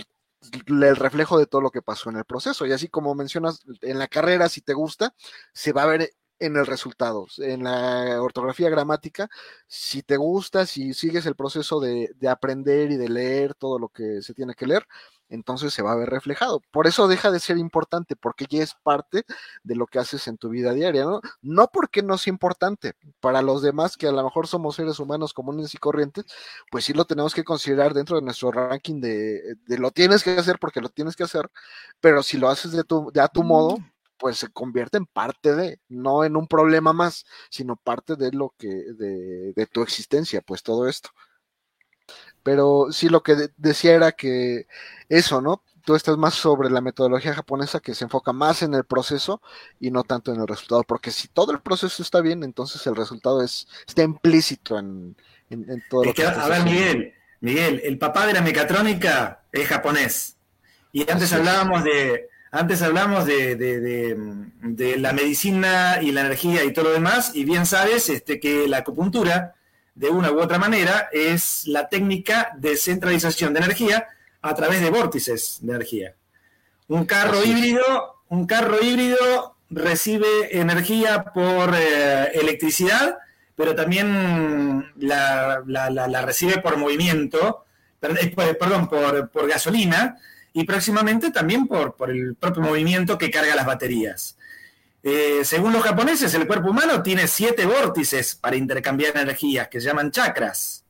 el reflejo de todo lo que pasó en el proceso. Y así como mencionas, en la carrera, si te gusta, se va a ver en el resultado, en la ortografía gramática, si te gusta, si sigues el proceso de, de aprender y de leer todo lo que se tiene que leer, entonces se va a ver reflejado. Por eso deja de ser importante, porque ya es parte de lo que haces en tu vida diaria, ¿no? No porque no sea importante. Para los demás, que a lo mejor somos seres humanos comunes y corrientes, pues sí lo tenemos que considerar dentro de nuestro ranking de, de lo tienes que hacer porque lo tienes que hacer, pero si lo haces de, tu, de a tu modo, pues se convierte en parte de, no en un problema más, sino parte de lo que, de, de tu existencia, pues todo esto. Pero sí lo que decía era que eso, ¿no? Tú estás más sobre la metodología japonesa que se enfoca más en el proceso y no tanto en el resultado, porque si todo el proceso está bien, entonces el resultado es está implícito en, todo lo que,
A ver, Miguel, Miguel, el papá de la mecatrónica es japonés. Y antes hablábamos de, antes hablamos de, de, de, la medicina y la energía y todo lo demás, y bien sabes este, que la acupuntura
de una u otra manera, es la técnica de centralización de energía a través de vórtices de energía. Un carro híbrido, un carro híbrido recibe energía por eh, electricidad, pero también la, recibe por movimiento, eh, perdón, por, por gasolina, y próximamente también por, por el propio movimiento que carga las baterías. Eh, según los japoneses, el cuerpo humano tiene siete vórtices para intercambiar energías, que se llaman chakras.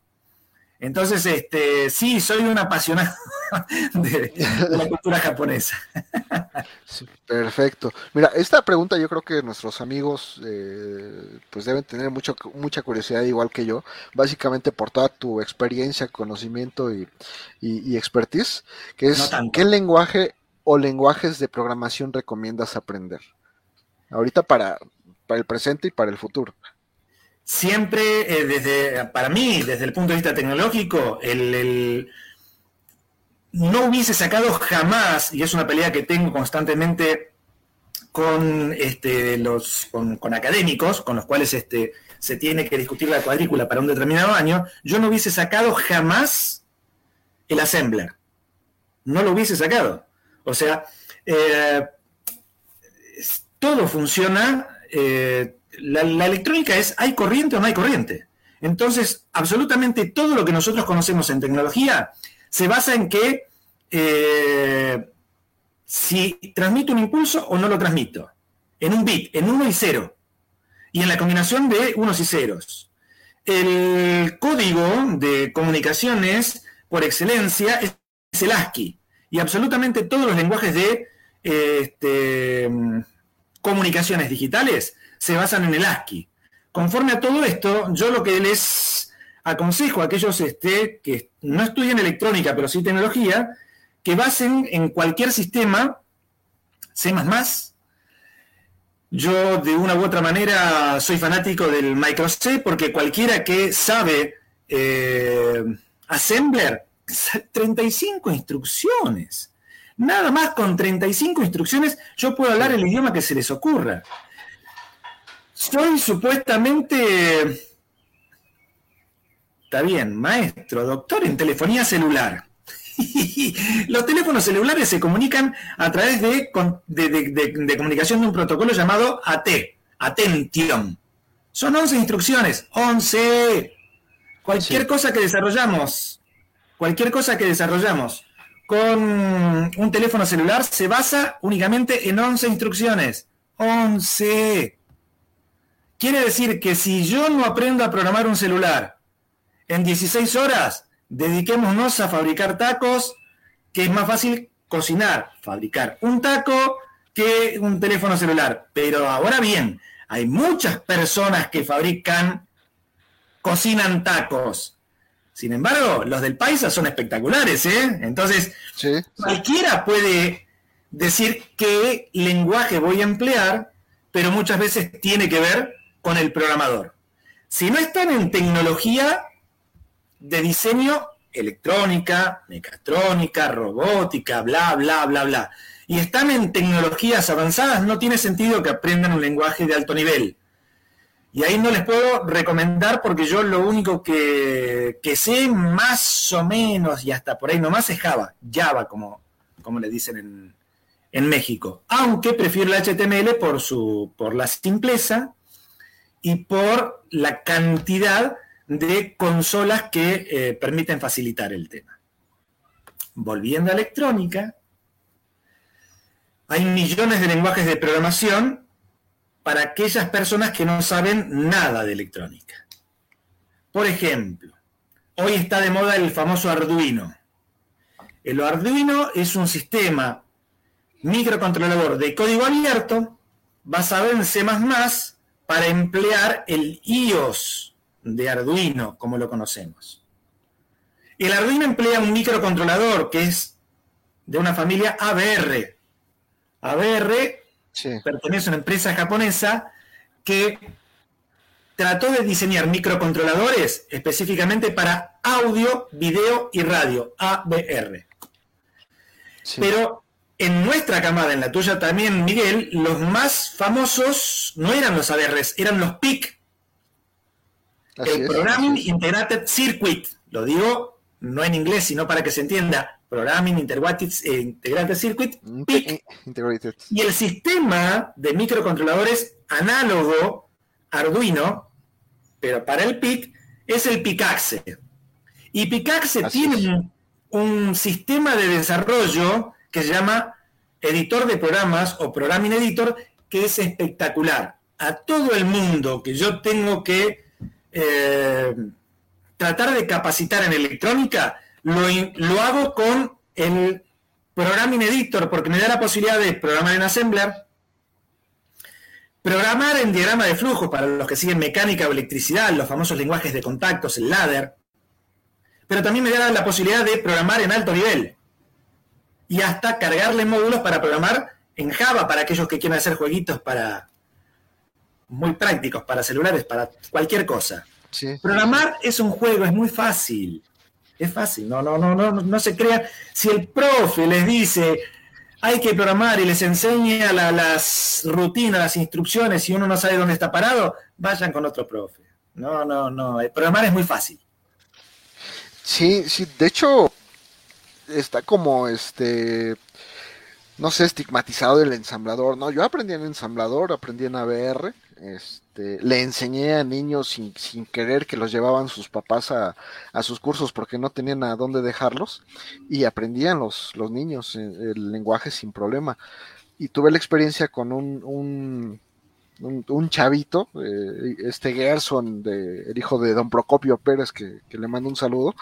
Entonces, este, sí, soy un apasionado de, la cultura japonesa.
perfecto. Mira, esta pregunta yo creo que nuestros amigos eh, pues deben tener mucho, mucha curiosidad igual que yo, básicamente por toda tu experiencia, conocimiento y, expertise, que es ¿qué lenguaje o lenguajes de programación recomiendas aprender? Ahorita para, para el presente y para el futuro.
Siempre, eh, desde, para mí, desde el punto de vista tecnológico, el, no hubiese sacado jamás, y es una pelea que tengo constantemente con, este, los, con, académicos, con los cuales este, se tiene que discutir la cuadrícula para un determinado año, yo no hubiese sacado jamás el assembler. No lo hubiese sacado. O sea, eh, todo funciona, eh, la, electrónica es, ¿hay corriente o no hay corriente? Entonces, absolutamente todo lo que nosotros conocemos en tecnología se basa en que eh, si transmito un impulso o no lo transmito, en un bit, en uno y cero, y en la combinación de unos y ceros. El código de comunicaciones, por excelencia, es el ASCII, y absolutamente todos los lenguajes de este, comunicaciones digitales se basan en el ASCII. Conforme a todo esto, yo lo que les aconsejo a aquellos este, que no estudian electrónica, pero sí tecnología, que basen en cualquier sistema C++. Yo de una u otra manera soy fanático del Micro C porque cualquiera que sabe eh, Assembler, 35 instrucciones. Nada más con 35 instrucciones yo puedo hablar el idioma que se les ocurra. Soy supuestamente, está bien, maestro, doctor en telefonía celular. Los teléfonos celulares se comunican a través de, de, comunicación de un protocolo llamado AT, Attention. Son 11 instrucciones, 11. Cualquier cosa que desarrollamos, cualquier cosa que desarrollamos con un teléfono celular se basa únicamente en 11 instrucciones. 11. Quiere decir que si yo no aprendo a programar un celular en 16 horas, dediquémonos a fabricar tacos, que es más fácil cocinar, fabricar un taco que un teléfono celular. Pero ahora bien, hay muchas personas que fabrican, cocinan tacos sin embargo, los del Paisa son espectaculares, ¿eh? Entonces, cualquiera puede decir qué lenguaje voy a emplear, pero muchas veces tiene que ver con el programador. Si no están en tecnología de diseño electrónica, mecatrónica, robótica, bla, bla, bla, bla, y están en tecnologías avanzadas, no tiene sentido que aprendan un lenguaje de alto nivel. Y ahí no les puedo recomendar porque yo lo único que, sé más o menos y hasta por ahí nomás es Java, Java como, como le dicen en, en México. Aunque prefiero el HTML por, su, por la simpleza y por la cantidad de consolas que eh, permiten facilitar el tema. Volviendo a electrónica, hay millones de lenguajes de programación para aquellas personas que no saben nada de electrónica. Por ejemplo, hoy está de moda el famoso Arduino. El Arduino es un sistema microcontrolador de código abierto basado en C++ para emplear el iOS de Arduino, como lo conocemos. El Arduino emplea un microcontrolador que es de una familia ABR. ABR pertenece a una empresa japonesa que trató de diseñar microcontroladores específicamente para audio, video y radio, ABR. Pero en nuestra camada, en la tuya también, Miguel, los más famosos no eran los ABRs, eran los PIC. el Programming Integrated Circuit, lo digo no en inglés, sino para que se entienda, Programming Integrated, eh, Integrated Circuit, PIC, y el sistema de microcontroladores análogo Arduino, pero para el PIC, es el PICAXE. Y PICAXE tiene un, sistema de desarrollo que se llama editor de programas o Programming Editor, que es espectacular. A todo el mundo que yo tengo que eh, tratar de capacitar en electrónica, lo, lo, hago con el Programming Editor, porque me da la posibilidad de programar en Assembler, programar en diagrama de flujo para los que siguen mecánica o electricidad, los famosos lenguajes de contactos, el ladder, pero también me da la posibilidad de programar en alto nivel y hasta cargarle módulos para programar en Java para aquellos que quieran hacer jueguitos para muy prácticos, para celulares, para cualquier cosa. Programar es un juego, es muy fácil. Es fácil, no, no, no, no, no se crea. Si el profe les dice hay que programar y les enseña las rutinas, las instrucciones, y uno no sabe dónde está parado, vayan con otro profe. No, no, no. Programar es muy fácil.
Sí, sí, de hecho, está como este no sé, estigmatizado el ensamblador, ¿no? Yo aprendí en ensamblador, aprendí en ABR, este, le enseñé a niños sin, sin querer que los llevaban sus papás a, a, sus cursos porque no tenían a dónde dejarlos y aprendían los, los niños eh, el, lenguaje sin problema. Y tuve la experiencia con un, un, un, chavito, eh, este Gerson, de, el hijo de don Procopio Pérez, que, que le mando un saludo,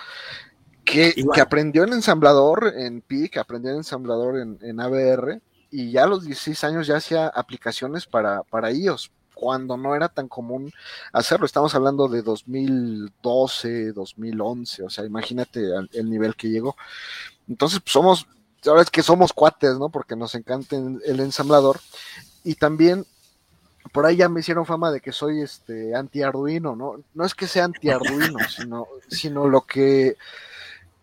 que, aprendió en ensamblador en PIC, aprendió en ensamblador en, en, ABR y ya a los 16 años ya hacía aplicaciones para, para iOS, cuando no era tan común hacerlo. Estamos hablando de 2012, 2011, o sea, imagínate el nivel que llegó. Entonces, pues somos, ahora es que somos cuates, ¿no? Porque nos encanta el ensamblador. Y también por ahí ya me hicieron fama de que soy este anti Arduino, ¿no? No es que sea anti Arduino, sino, sino lo que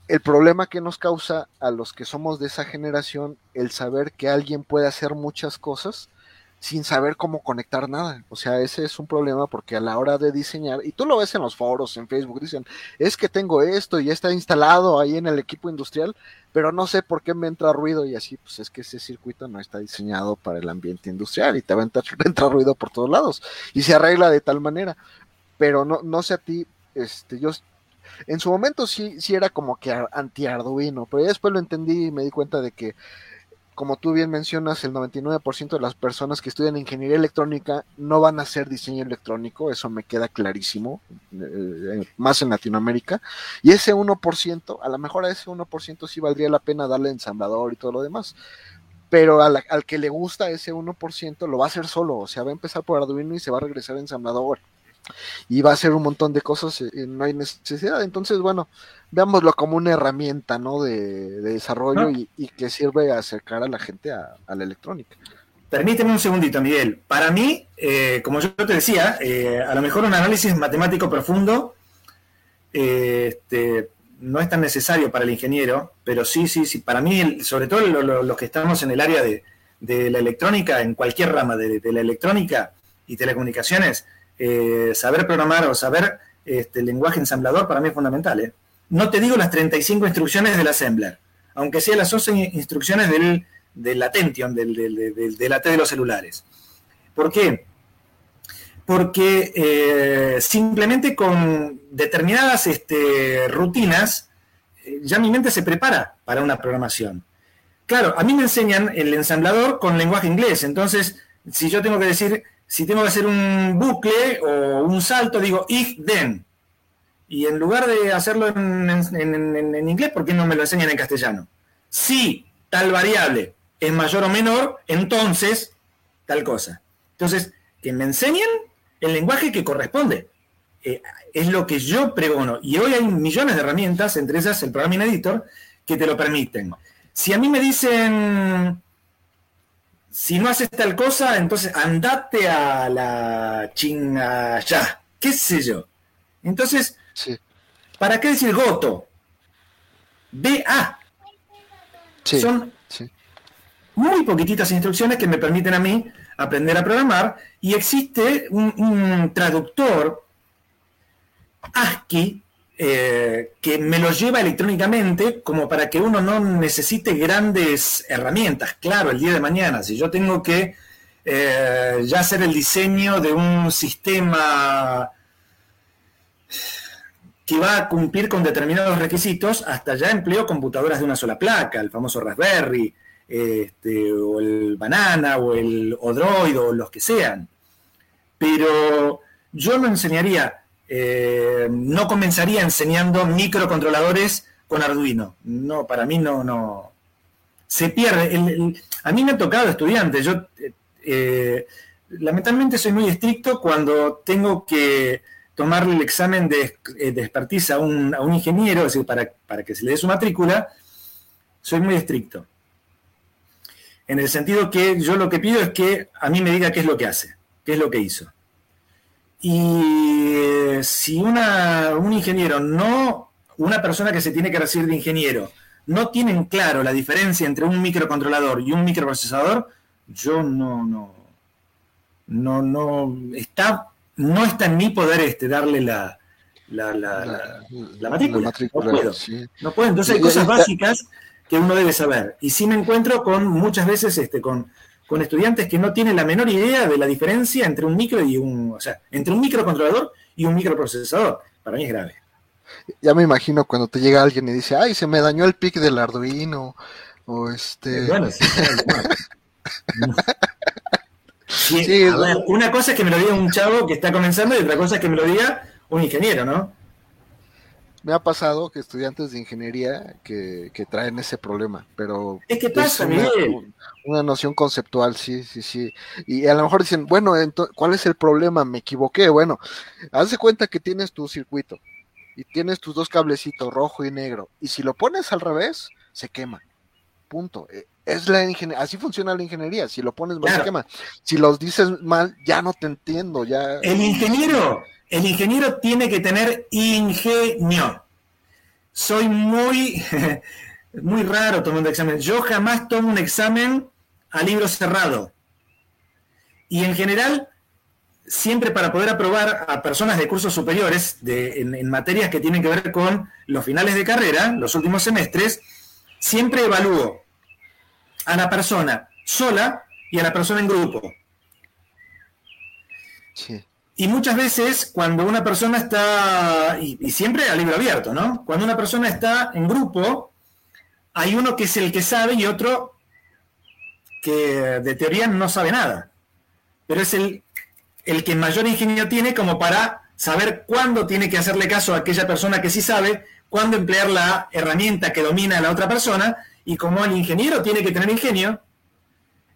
el problema que nos causa a los que somos de esa generación el saber que alguien puede hacer muchas cosas sin saber cómo conectar nada. O sea, ese es un problema porque a la hora de diseñar, y tú lo ves en los foros, en Facebook, dicen, es que tengo esto y está instalado ahí en el equipo industrial, pero no sé por qué me entra ruido y así, pues es que ese circuito no está diseñado para el ambiente industrial y te va a entrar, entra ruido por todos lados y se arregla de tal manera. Pero no, no sé a ti, este, yo en su momento sí, sí era como que anti-Arduino, pero después lo entendí y me di cuenta de que, como tú bien mencionas, el 99% de las personas que estudian ingeniería electrónica no van a hacer diseño electrónico, eso me queda clarísimo, eh, más en Latinoamérica, y ese 1%, a lo mejor a ese 1% sí valdría la pena darle ensamblador y todo lo demás, pero al que le gusta ese 1% lo va a hacer solo, o sea, va a empezar por Arduino y se va a regresar a ensamblador y va a hacer un montón de cosas y no hay necesidad. Entonces, bueno, veámoslo como una herramienta ¿no? de, desarrollo y, que sirve a acercar a la gente a, la electrónica.
Permíteme un segundito, Miguel. Para mí, eh, como yo te decía, eh, a lo mejor un análisis matemático profundo eh, este, no es tan necesario para el ingeniero, pero sí, sí, sí. Para mí, sobre todo los que estamos en el área de, la electrónica, en cualquier rama de la electrónica y telecomunicaciones, eh, saber programar o saber este, lenguaje ensamblador para mí es fundamental. ¿eh? No te digo las 35 instrucciones del assembler, aunque sea las 11 instrucciones del, del Attention, del, del, AT de los celulares. ¿Por qué? Porque eh, simplemente con determinadas este, rutinas ya mi mente se prepara para una programación. Claro, a mí me enseñan el ensamblador con lenguaje inglés, entonces si yo tengo que decir si tengo que hacer un bucle o un salto, digo if then. Y en lugar de hacerlo en, inglés, ¿por qué no me lo enseñan en castellano? Si tal variable es mayor o menor, entonces tal cosa. Entonces, que me enseñen el lenguaje que corresponde. Eh, es lo que yo pregono. Y hoy hay millones de herramientas, entre esas el Programming Editor, que te lo permiten. Si a mí me dicen si no haces tal cosa, entonces andate a la chinga ya, qué sé yo. Entonces, ¿para qué decir goto? BA. Sí, Son muy poquititas instrucciones que me permiten a mí aprender a programar y existe un, traductor ASCII eh, que me lo lleva electrónicamente como para que uno no necesite grandes herramientas. Claro, el día de mañana, si yo tengo que eh, ya hacer el diseño de un sistema que va a cumplir con determinados requisitos, hasta ya empleo computadoras de una sola placa, el famoso Raspberry, este, o el Banana, o el Odroid, o los que sean. Pero yo no enseñaría, eh, no comenzaría enseñando microcontroladores con Arduino. No, para mí no, no. Se pierde. a mí me ha tocado estudiante. Yo eh, lamentablemente soy muy estricto cuando tengo que tomarle el examen de, eh, de expertise a un, ingeniero, es decir, para, para que se le dé su matrícula, soy muy estricto. En el sentido que yo lo que pido es que a mí me diga qué es lo que hace, qué es lo que hizo. Y eh, si una, un ingeniero no, una persona que se tiene que recibir de ingeniero, no tienen claro la diferencia entre un microcontrolador y un microprocesador, yo no, no, no, no, está, no está en mi poder este, darle la, la, la, la, matrícula. no, puedo, no puedo. Entonces hay cosas básicas que uno debe saber. Y sí me encuentro con muchas veces este, con, con estudiantes que no tienen la menor idea de la diferencia entre un micro y un, o sea, entre un microcontrolador y un microprocesador. Para mí es grave.
Ya me imagino cuando te llega alguien y dice, ay, se me dañó el pic del Arduino, o este... Bueno, sí,
una cosa es que me lo diga un chavo que está comenzando y otra cosa es que me lo diga un ingeniero, ¿no?
Me ha pasado que estudiantes de ingeniería que, traen ese problema, pero
es que pasa,
una, una, noción conceptual, sí, sí, sí. Y a lo mejor dicen, bueno, ¿cuál es el problema? Me equivoqué. Bueno, haz de cuenta que tienes tu circuito y tienes tus dos cablecitos, rojo y negro, y si lo pones al revés, se quema. Punto. E, es la así funciona la ingeniería. Si lo pones mal, quema. Si los dices mal, ya no te entiendo. Ya.
El ingeniero, el ingeniero tiene que tener ingenio. Soy muy, muy raro tomando examen. Yo jamás tomo un examen a libro cerrado. Y en general, siempre para poder aprobar a personas de cursos superiores de, en materias que tienen que ver con los finales de carrera, los últimos semestres, siempre evalúo a la persona sola y a la persona en grupo. Y muchas veces cuando una persona está, y, siempre a libro abierto, ¿no? Cuando una persona está en grupo, hay uno que es el que sabe y otro que de teoría no sabe nada. Pero es el, el que mayor ingenio tiene como para saber cuándo tiene que hacerle caso a aquella persona que sí sabe, cuándo emplear la herramienta que domina a la otra persona y como el ingeniero tiene que tener ingenio,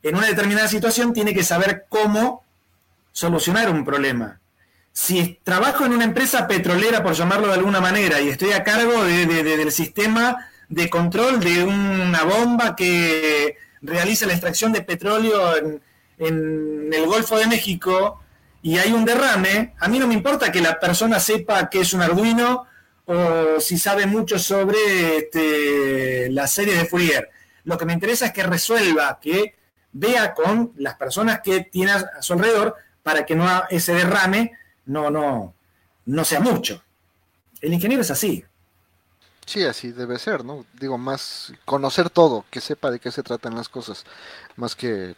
en una determinada situación tiene que saber cómo solucionar un problema. Si trabajo en una empresa petrolera, por llamarlo de alguna manera, y estoy a cargo del sistema de control de una bomba que realiza la extracción de petróleo en, en el Golfo de México y hay un derrame, a mí no me importa que la persona sepa que es un Arduino o si sabe mucho sobre este, la serie de Fourier. Lo que me interesa es que resuelva, que vea con las personas que tiene a su alrededor para que no ese derrame no, no, no sea mucho. El ingeniero es así.
Sí, así debe ser, ¿no? Digo, más conocer todo, que sepa de qué se tratan las cosas, más que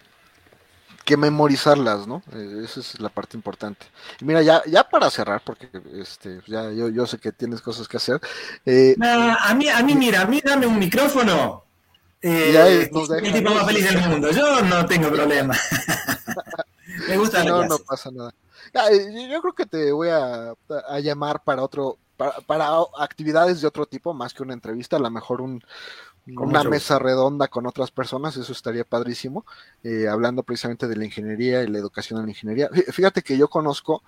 que memorizarlas, ¿no? Eh, esa es la parte importante. mira, ya, ya para cerrar, porque este, ya yo, yo sé que tienes cosas que hacer.
Eh, a mí, a mí, mira, a mí dame un micrófono. Eh, el tipo más feliz del mundo. Yo no tengo problema. Me gusta
No, no pasa nada. Eh, yo creo que te voy a, a llamar para otro, para, para, actividades de otro tipo, más que una entrevista, a lo mejor un, una mesa redonda con otras personas, eso estaría padrísimo, eh, hablando precisamente de la ingeniería y la educación en la ingeniería. Fíjate que yo conozco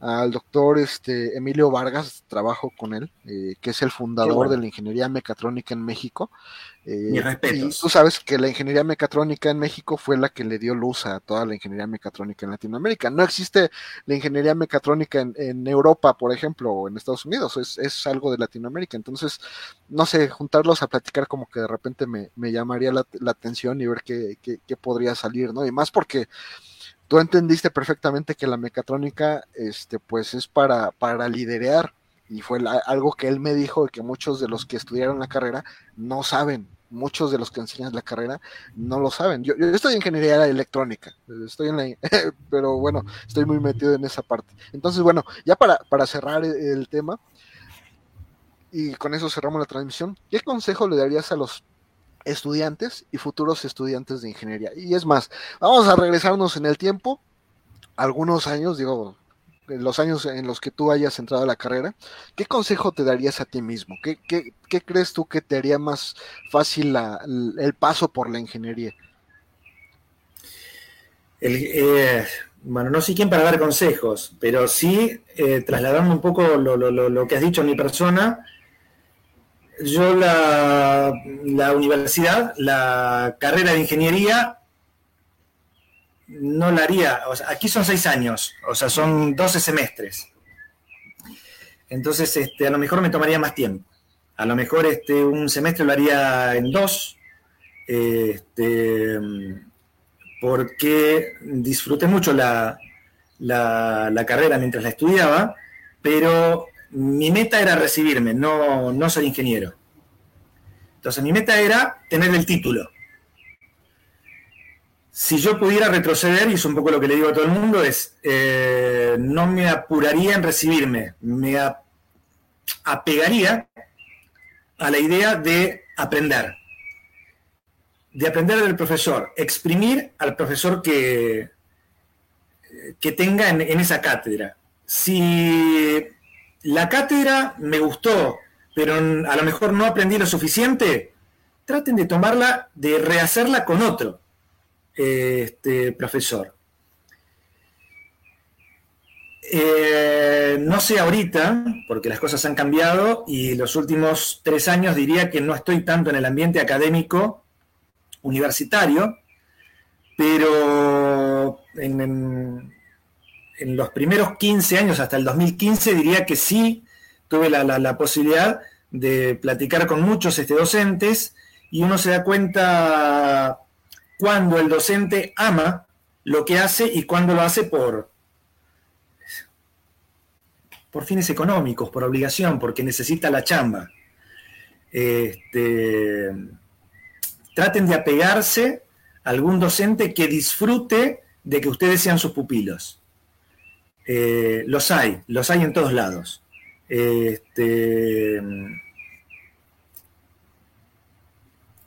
al doctor este, Emilio Vargas, trabajo con él, eh, que es el fundador de la ingeniería mecatrónica en México.
Eh, y
tú sabes que la ingeniería mecatrónica en México fue la que le dio luz a toda la ingeniería mecatrónica en Latinoamérica. No existe la ingeniería mecatrónica en, Europa, por ejemplo, o en Estados Unidos, es, algo de Latinoamérica. Entonces, no sé, juntarlos a platicar como que de repente me, llamaría la, atención y ver qué, qué podría salir, ¿no? Y más porque tú entendiste perfectamente que la mecatrónica, este, pues es para, para liderar y fue algo que él me dijo que muchos de los que estudiaron la carrera no saben, muchos de los que enseñan la carrera no lo saben. Yo, estoy en ingeniería electrónica, estoy en la, pero bueno, estoy muy metido en esa parte. Entonces, bueno, ya para, para cerrar el tema, y con eso cerramos la transmisión, ¿qué consejo le darías a los estudiantes y futuros estudiantes de ingeniería? Y es más, vamos a regresarnos en el tiempo, algunos años, digo, los años en los que tú hayas entrado a la carrera, ¿qué consejo te darías a ti mismo? ¿Qué, crees tú que te haría más fácil el paso por la ingeniería?
Eh, bueno, no sé quién para dar consejos, pero sí eh, trasladando un poco lo, lo, que has dicho en mi persona, yo la, la universidad, la carrera de ingeniería, no la haría, aquí son seis años, o sea, son 12 semestres. Entonces, este, a lo mejor me tomaría más tiempo. A lo mejor este, un semestre lo haría en dos, este, porque disfruté mucho la, la, carrera mientras la estudiaba, pero mi meta era recibirme, no, no soy ingeniero. Entonces mi meta era tener el título si yo pudiera retroceder, y es un poco lo que le digo a todo el mundo, es eh, no me apuraría en recibirme, me apegaría a la idea de aprender, de aprender del profesor, exprimir al profesor que, que tenga en, en esa cátedra. Si la cátedra me gustó, pero a lo mejor no aprendí lo suficiente, traten de tomarla, de rehacerla con otro este, profesor. Eh, no sé ahorita, porque las cosas han cambiado y los últimos tres años diría que no estoy tanto en el ambiente académico universitario, pero en, los primeros 15 años, hasta el 2015, diría que sí tuve la, posibilidad de platicar con muchos este, docentes y uno se da cuenta cuando el docente ama lo que hace y cuando lo hace por, por fines económicos, por obligación, porque necesita la chamba. Este, traten de apegarse a algún docente que disfrute de que ustedes sean sus pupilos. Eh, los hay, los hay en todos lados. Este,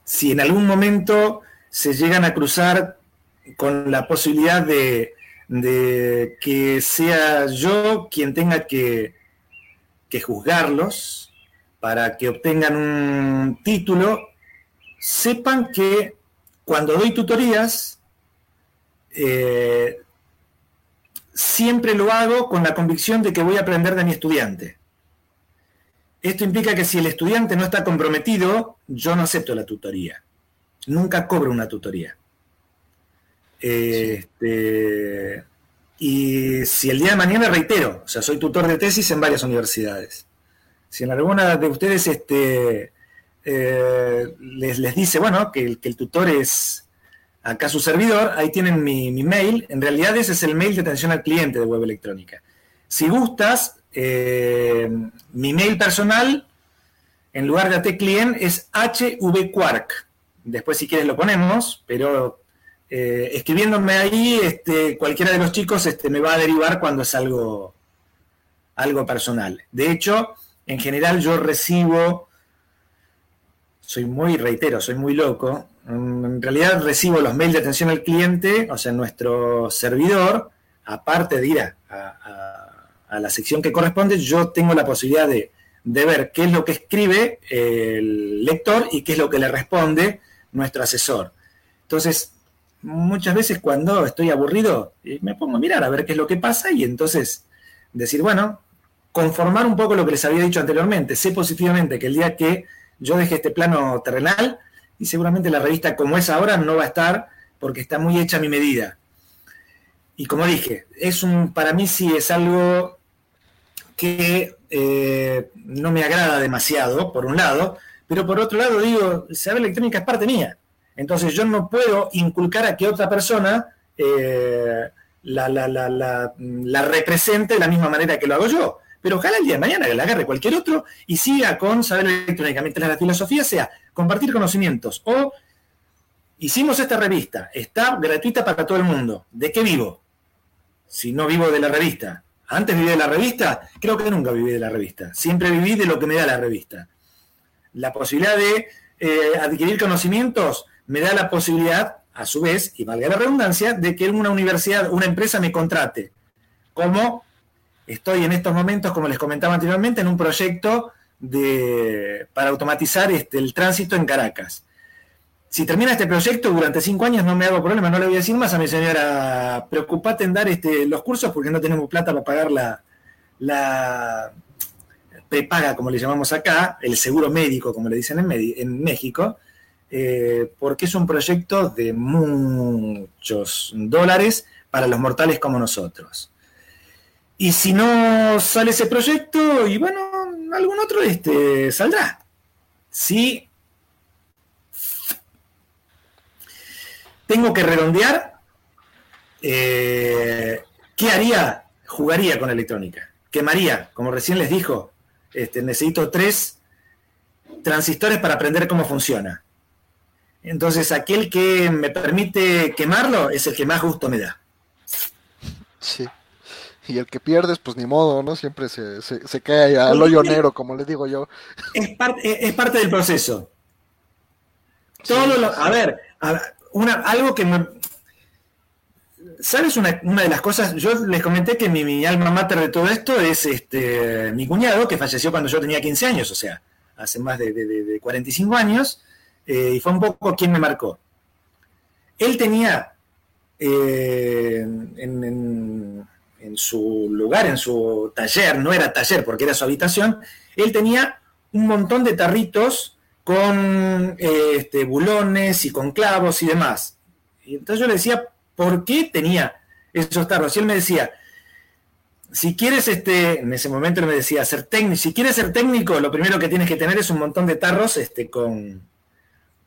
si en algún momento se llegan a cruzar con la posibilidad de, que sea yo quien tenga que, juzgarlos para que obtengan un título, sepan que cuando doy tutorías, eh, siempre lo hago con la convicción de que voy a aprender de mi estudiante. Esto implica que si el estudiante no está comprometido, yo no acepto la tutoría nunca cobro una tutoría. Este, y si el día de mañana reitero, o sea, soy tutor de tesis en varias universidades. Si en alguna de ustedes este, eh, les, dice, bueno, que el, tutor es acá su servidor, ahí tienen mi, mail. En realidad ese es el mail de atención al cliente de web electrónica. Si gustas, eh, mi mail personal, en lugar de atclient, es hvquark Después, si quieres, lo ponemos, pero eh, escribiéndome ahí, este, cualquiera de los chicos este, me va a derivar cuando es algo, algo personal. De hecho, en general yo recibo, soy muy, reitero, soy muy loco, en realidad recibo los mails de atención al cliente, o sea, nuestro servidor, aparte de ir a, la sección que corresponde, yo tengo la posibilidad de, de, ver qué es lo que escribe el lector y qué es lo que le responde nuestro asesor. Entonces, muchas veces cuando estoy aburrido, eh, me pongo a mirar a ver qué es lo que pasa y entonces decir, bueno, conformar un poco lo que les había dicho anteriormente. Sé positivamente que el día que yo deje este plano terrenal, y seguramente la revista como es ahora no va a estar porque está muy hecha a mi medida. Y como dije, es un, para mí sí es algo que eh, no me agrada demasiado, por un lado, pero por otro lado digo, saber electrónica es parte mía. Entonces yo no puedo inculcar a que otra persona eh, la, represente de la misma manera que lo hago yo, pero ojalá el día de mañana la agarre cualquier otro y siga con saber electrónicamente. La filosofía sea compartir conocimientos o hicimos esta revista, está gratuita para todo el mundo. ¿De qué vivo? Si no vivo de la revista. Antes viví de la revista, creo que nunca viví de la revista. Siempre viví de lo que me da la revista. La posibilidad de eh, adquirir conocimientos me da la posibilidad, a su vez, y valga la redundancia, de que una universidad, una empresa me contrate como Estoy en estos momentos, como les comentaba anteriormente, en un proyecto de, para automatizar este, el tránsito en Caracas. Si termina este proyecto durante cinco años no me hago problema, no le voy a decir más a mi señora, preocupate en dar este, los cursos porque no tenemos plata para pagar la, la prepaga, como le llamamos acá, el seguro médico, como le dicen en, México, eh, porque es un proyecto de muchos dólares para los mortales como nosotros. Y si no sale ese proyecto, y bueno, algún otro este, saldrá. Si tengo que redondear, eh, ¿qué haría? Jugaría con electrónica. Quemaría, como recién les dijo, este, necesito tres transistores para aprender cómo funciona. Entonces, aquel que me permite quemarlo es el que más gusto me da.
Sí y el que pierdes, pues ni modo, ¿no? Siempre se, se, cae al hoyo negro, como les digo yo.
Es, parte, es parte del proceso. Todo lo, a ver, una, algo que me... ¿Sabes una, de las cosas? Yo les comenté que mi, alma mater de todo esto es este mi cuñado, que falleció cuando yo tenía 15 años, o sea, hace más de, de, 45 años, eh, y fue un poco quien me marcó. Él tenía eh, en en su lugar, en su taller, no era taller porque era su habitación, él tenía un montón de tarritos con eh, este, bulones y con clavos y demás. Y entonces yo le decía, ¿por qué tenía esos tarros? Y él me decía, si quieres, este, en ese momento él me decía, ser técnico, si quieres ser técnico, lo primero que tienes que tener es un montón de tarros este, con,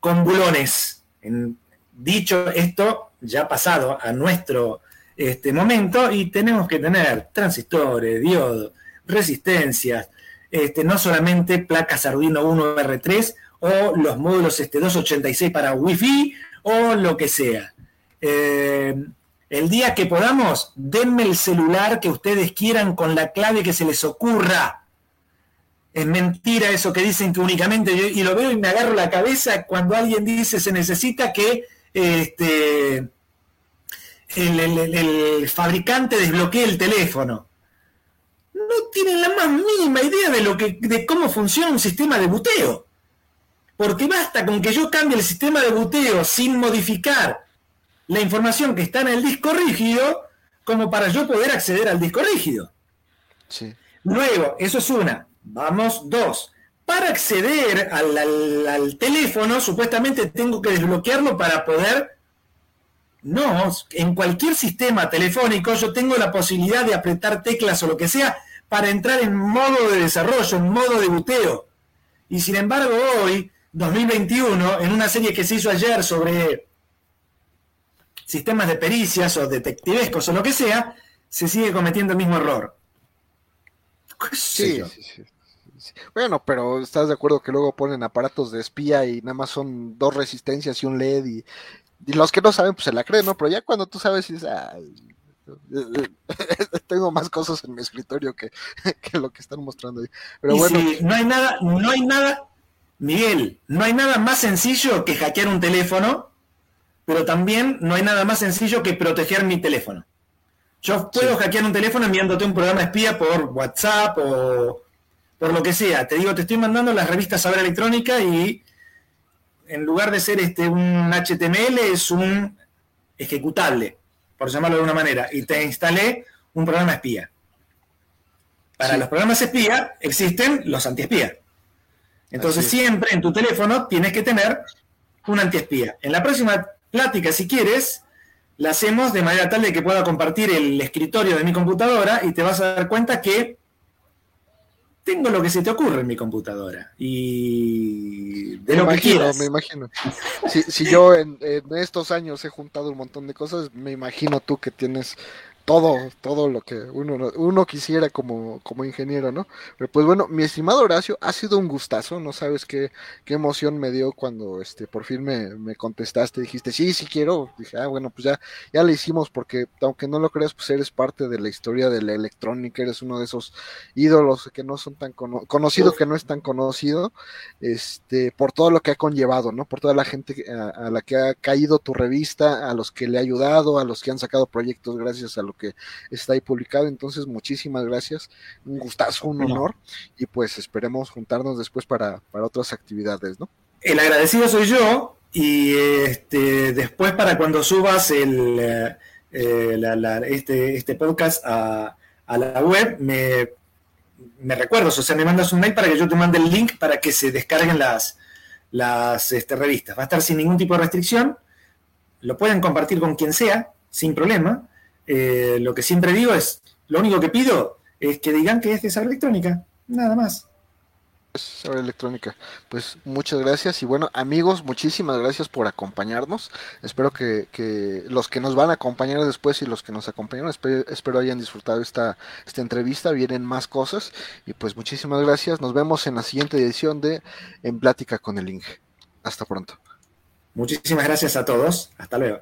con bulones. En, dicho esto, ya pasado a nuestro este momento y tenemos que tener transistores, diodos, resistencias, este, no solamente placas Arduino 1 R3 o los módulos este, 286 para Wi-Fi o lo que sea. Eh, el día que podamos, denme el celular que ustedes quieran con la clave que se les ocurra. Es mentira eso que dicen que únicamente, y lo veo y me agarro la cabeza cuando alguien dice se necesita que este, el, fabricante desbloquee el teléfono. No tienen la más mínima idea de, lo que, de cómo funciona un sistema de buteo. Porque basta con que yo cambie el sistema de buteo sin modificar la información que está en el disco rígido como para yo poder acceder al disco rígido. Luego, eso es una. Vamos, dos. Para acceder al teléfono, supuestamente tengo que desbloquearlo para poder no, en cualquier sistema telefónico yo tengo la posibilidad de apretar teclas o lo que sea para entrar en modo de desarrollo, en modo de buteo. Y sin embargo hoy, 2021, en una serie que se hizo ayer sobre sistemas de pericias o detectivescos o lo que sea, se sigue cometiendo el mismo error.
Sí, sí, sí, Bueno, pero estás de acuerdo que luego ponen aparatos de espía y nada más son dos resistencias y un LED y, y los que no saben, pues se la creen, ¿no? Pero ya cuando tú sabes, dices, tengo más cosas en mi escritorio que, lo que están mostrando ahí. Pero bueno.
no hay nada, no hay nada, Miguel, no hay nada más sencillo que hackear un teléfono, pero también no hay nada más sencillo que proteger mi teléfono. Yo puedo hackear un teléfono enviándote un programa espía por WhatsApp o por lo que sea. Te digo, te estoy mandando las revistas Saber Electrónica y en lugar de ser este, un HTML, es un ejecutable, por llamarlo de una manera, y te instalé un programa espía. Para los programas espía existen los antiespía. Entonces siempre en tu teléfono tienes que tener un antiespía. En la próxima plática, si quieres, la hacemos de manera tal de que pueda compartir el escritorio de mi computadora y te vas a dar cuenta que tengo lo que se te ocurre en mi computadora. Y de lo que quieras.
Me imagino. Si, si yo en, estos años he juntado un montón de cosas, me imagino tú que tienes todo, todo lo que uno, uno quisiera como, como ingeniero, ¿no? Pero pues bueno, mi estimado Horacio, ha sido un gustazo, no sabes qué, qué emoción me dio cuando este por fin me, me contestaste, dijiste, sí, sí quiero, dije, ah, bueno, pues ya, ya le hicimos, porque aunque no lo creas, pues eres parte de la historia de la electrónica, eres uno de esos ídolos que no son tan conocido, que no es tan conocido, este, por todo lo que ha conllevado, ¿no? Por toda la gente a, a la que ha caído tu revista, a los que le ha ayudado, a los que han sacado proyectos gracias a lo que está ahí publicado. Entonces, muchísimas gracias. Un gustazo, un honor. Y pues esperemos juntarnos después para, otras actividades, ¿no?
El agradecido soy yo. Y este, después para cuando subas el, eh, eh, este, este podcast a, la web, me, me recuerdas, o sea, me mandas un mail para que yo te mande el link para que se descarguen las, las este, revistas. Va a estar sin ningún tipo de restricción, lo pueden compartir con quien sea, sin problema. Eh, lo que siempre digo es, lo único que pido es que digan que es de saber electrónica, nada más.
Saber electrónica. Pues muchas gracias y bueno amigos, muchísimas gracias por acompañarnos. Espero que, los que nos van a acompañar después y los que nos acompañaron, espero, hayan disfrutado esta, esta entrevista. Vienen más cosas y pues muchísimas gracias. Nos vemos en la siguiente edición de En Plática con el Inge. Hasta pronto.
Muchísimas gracias a todos. Hasta luego.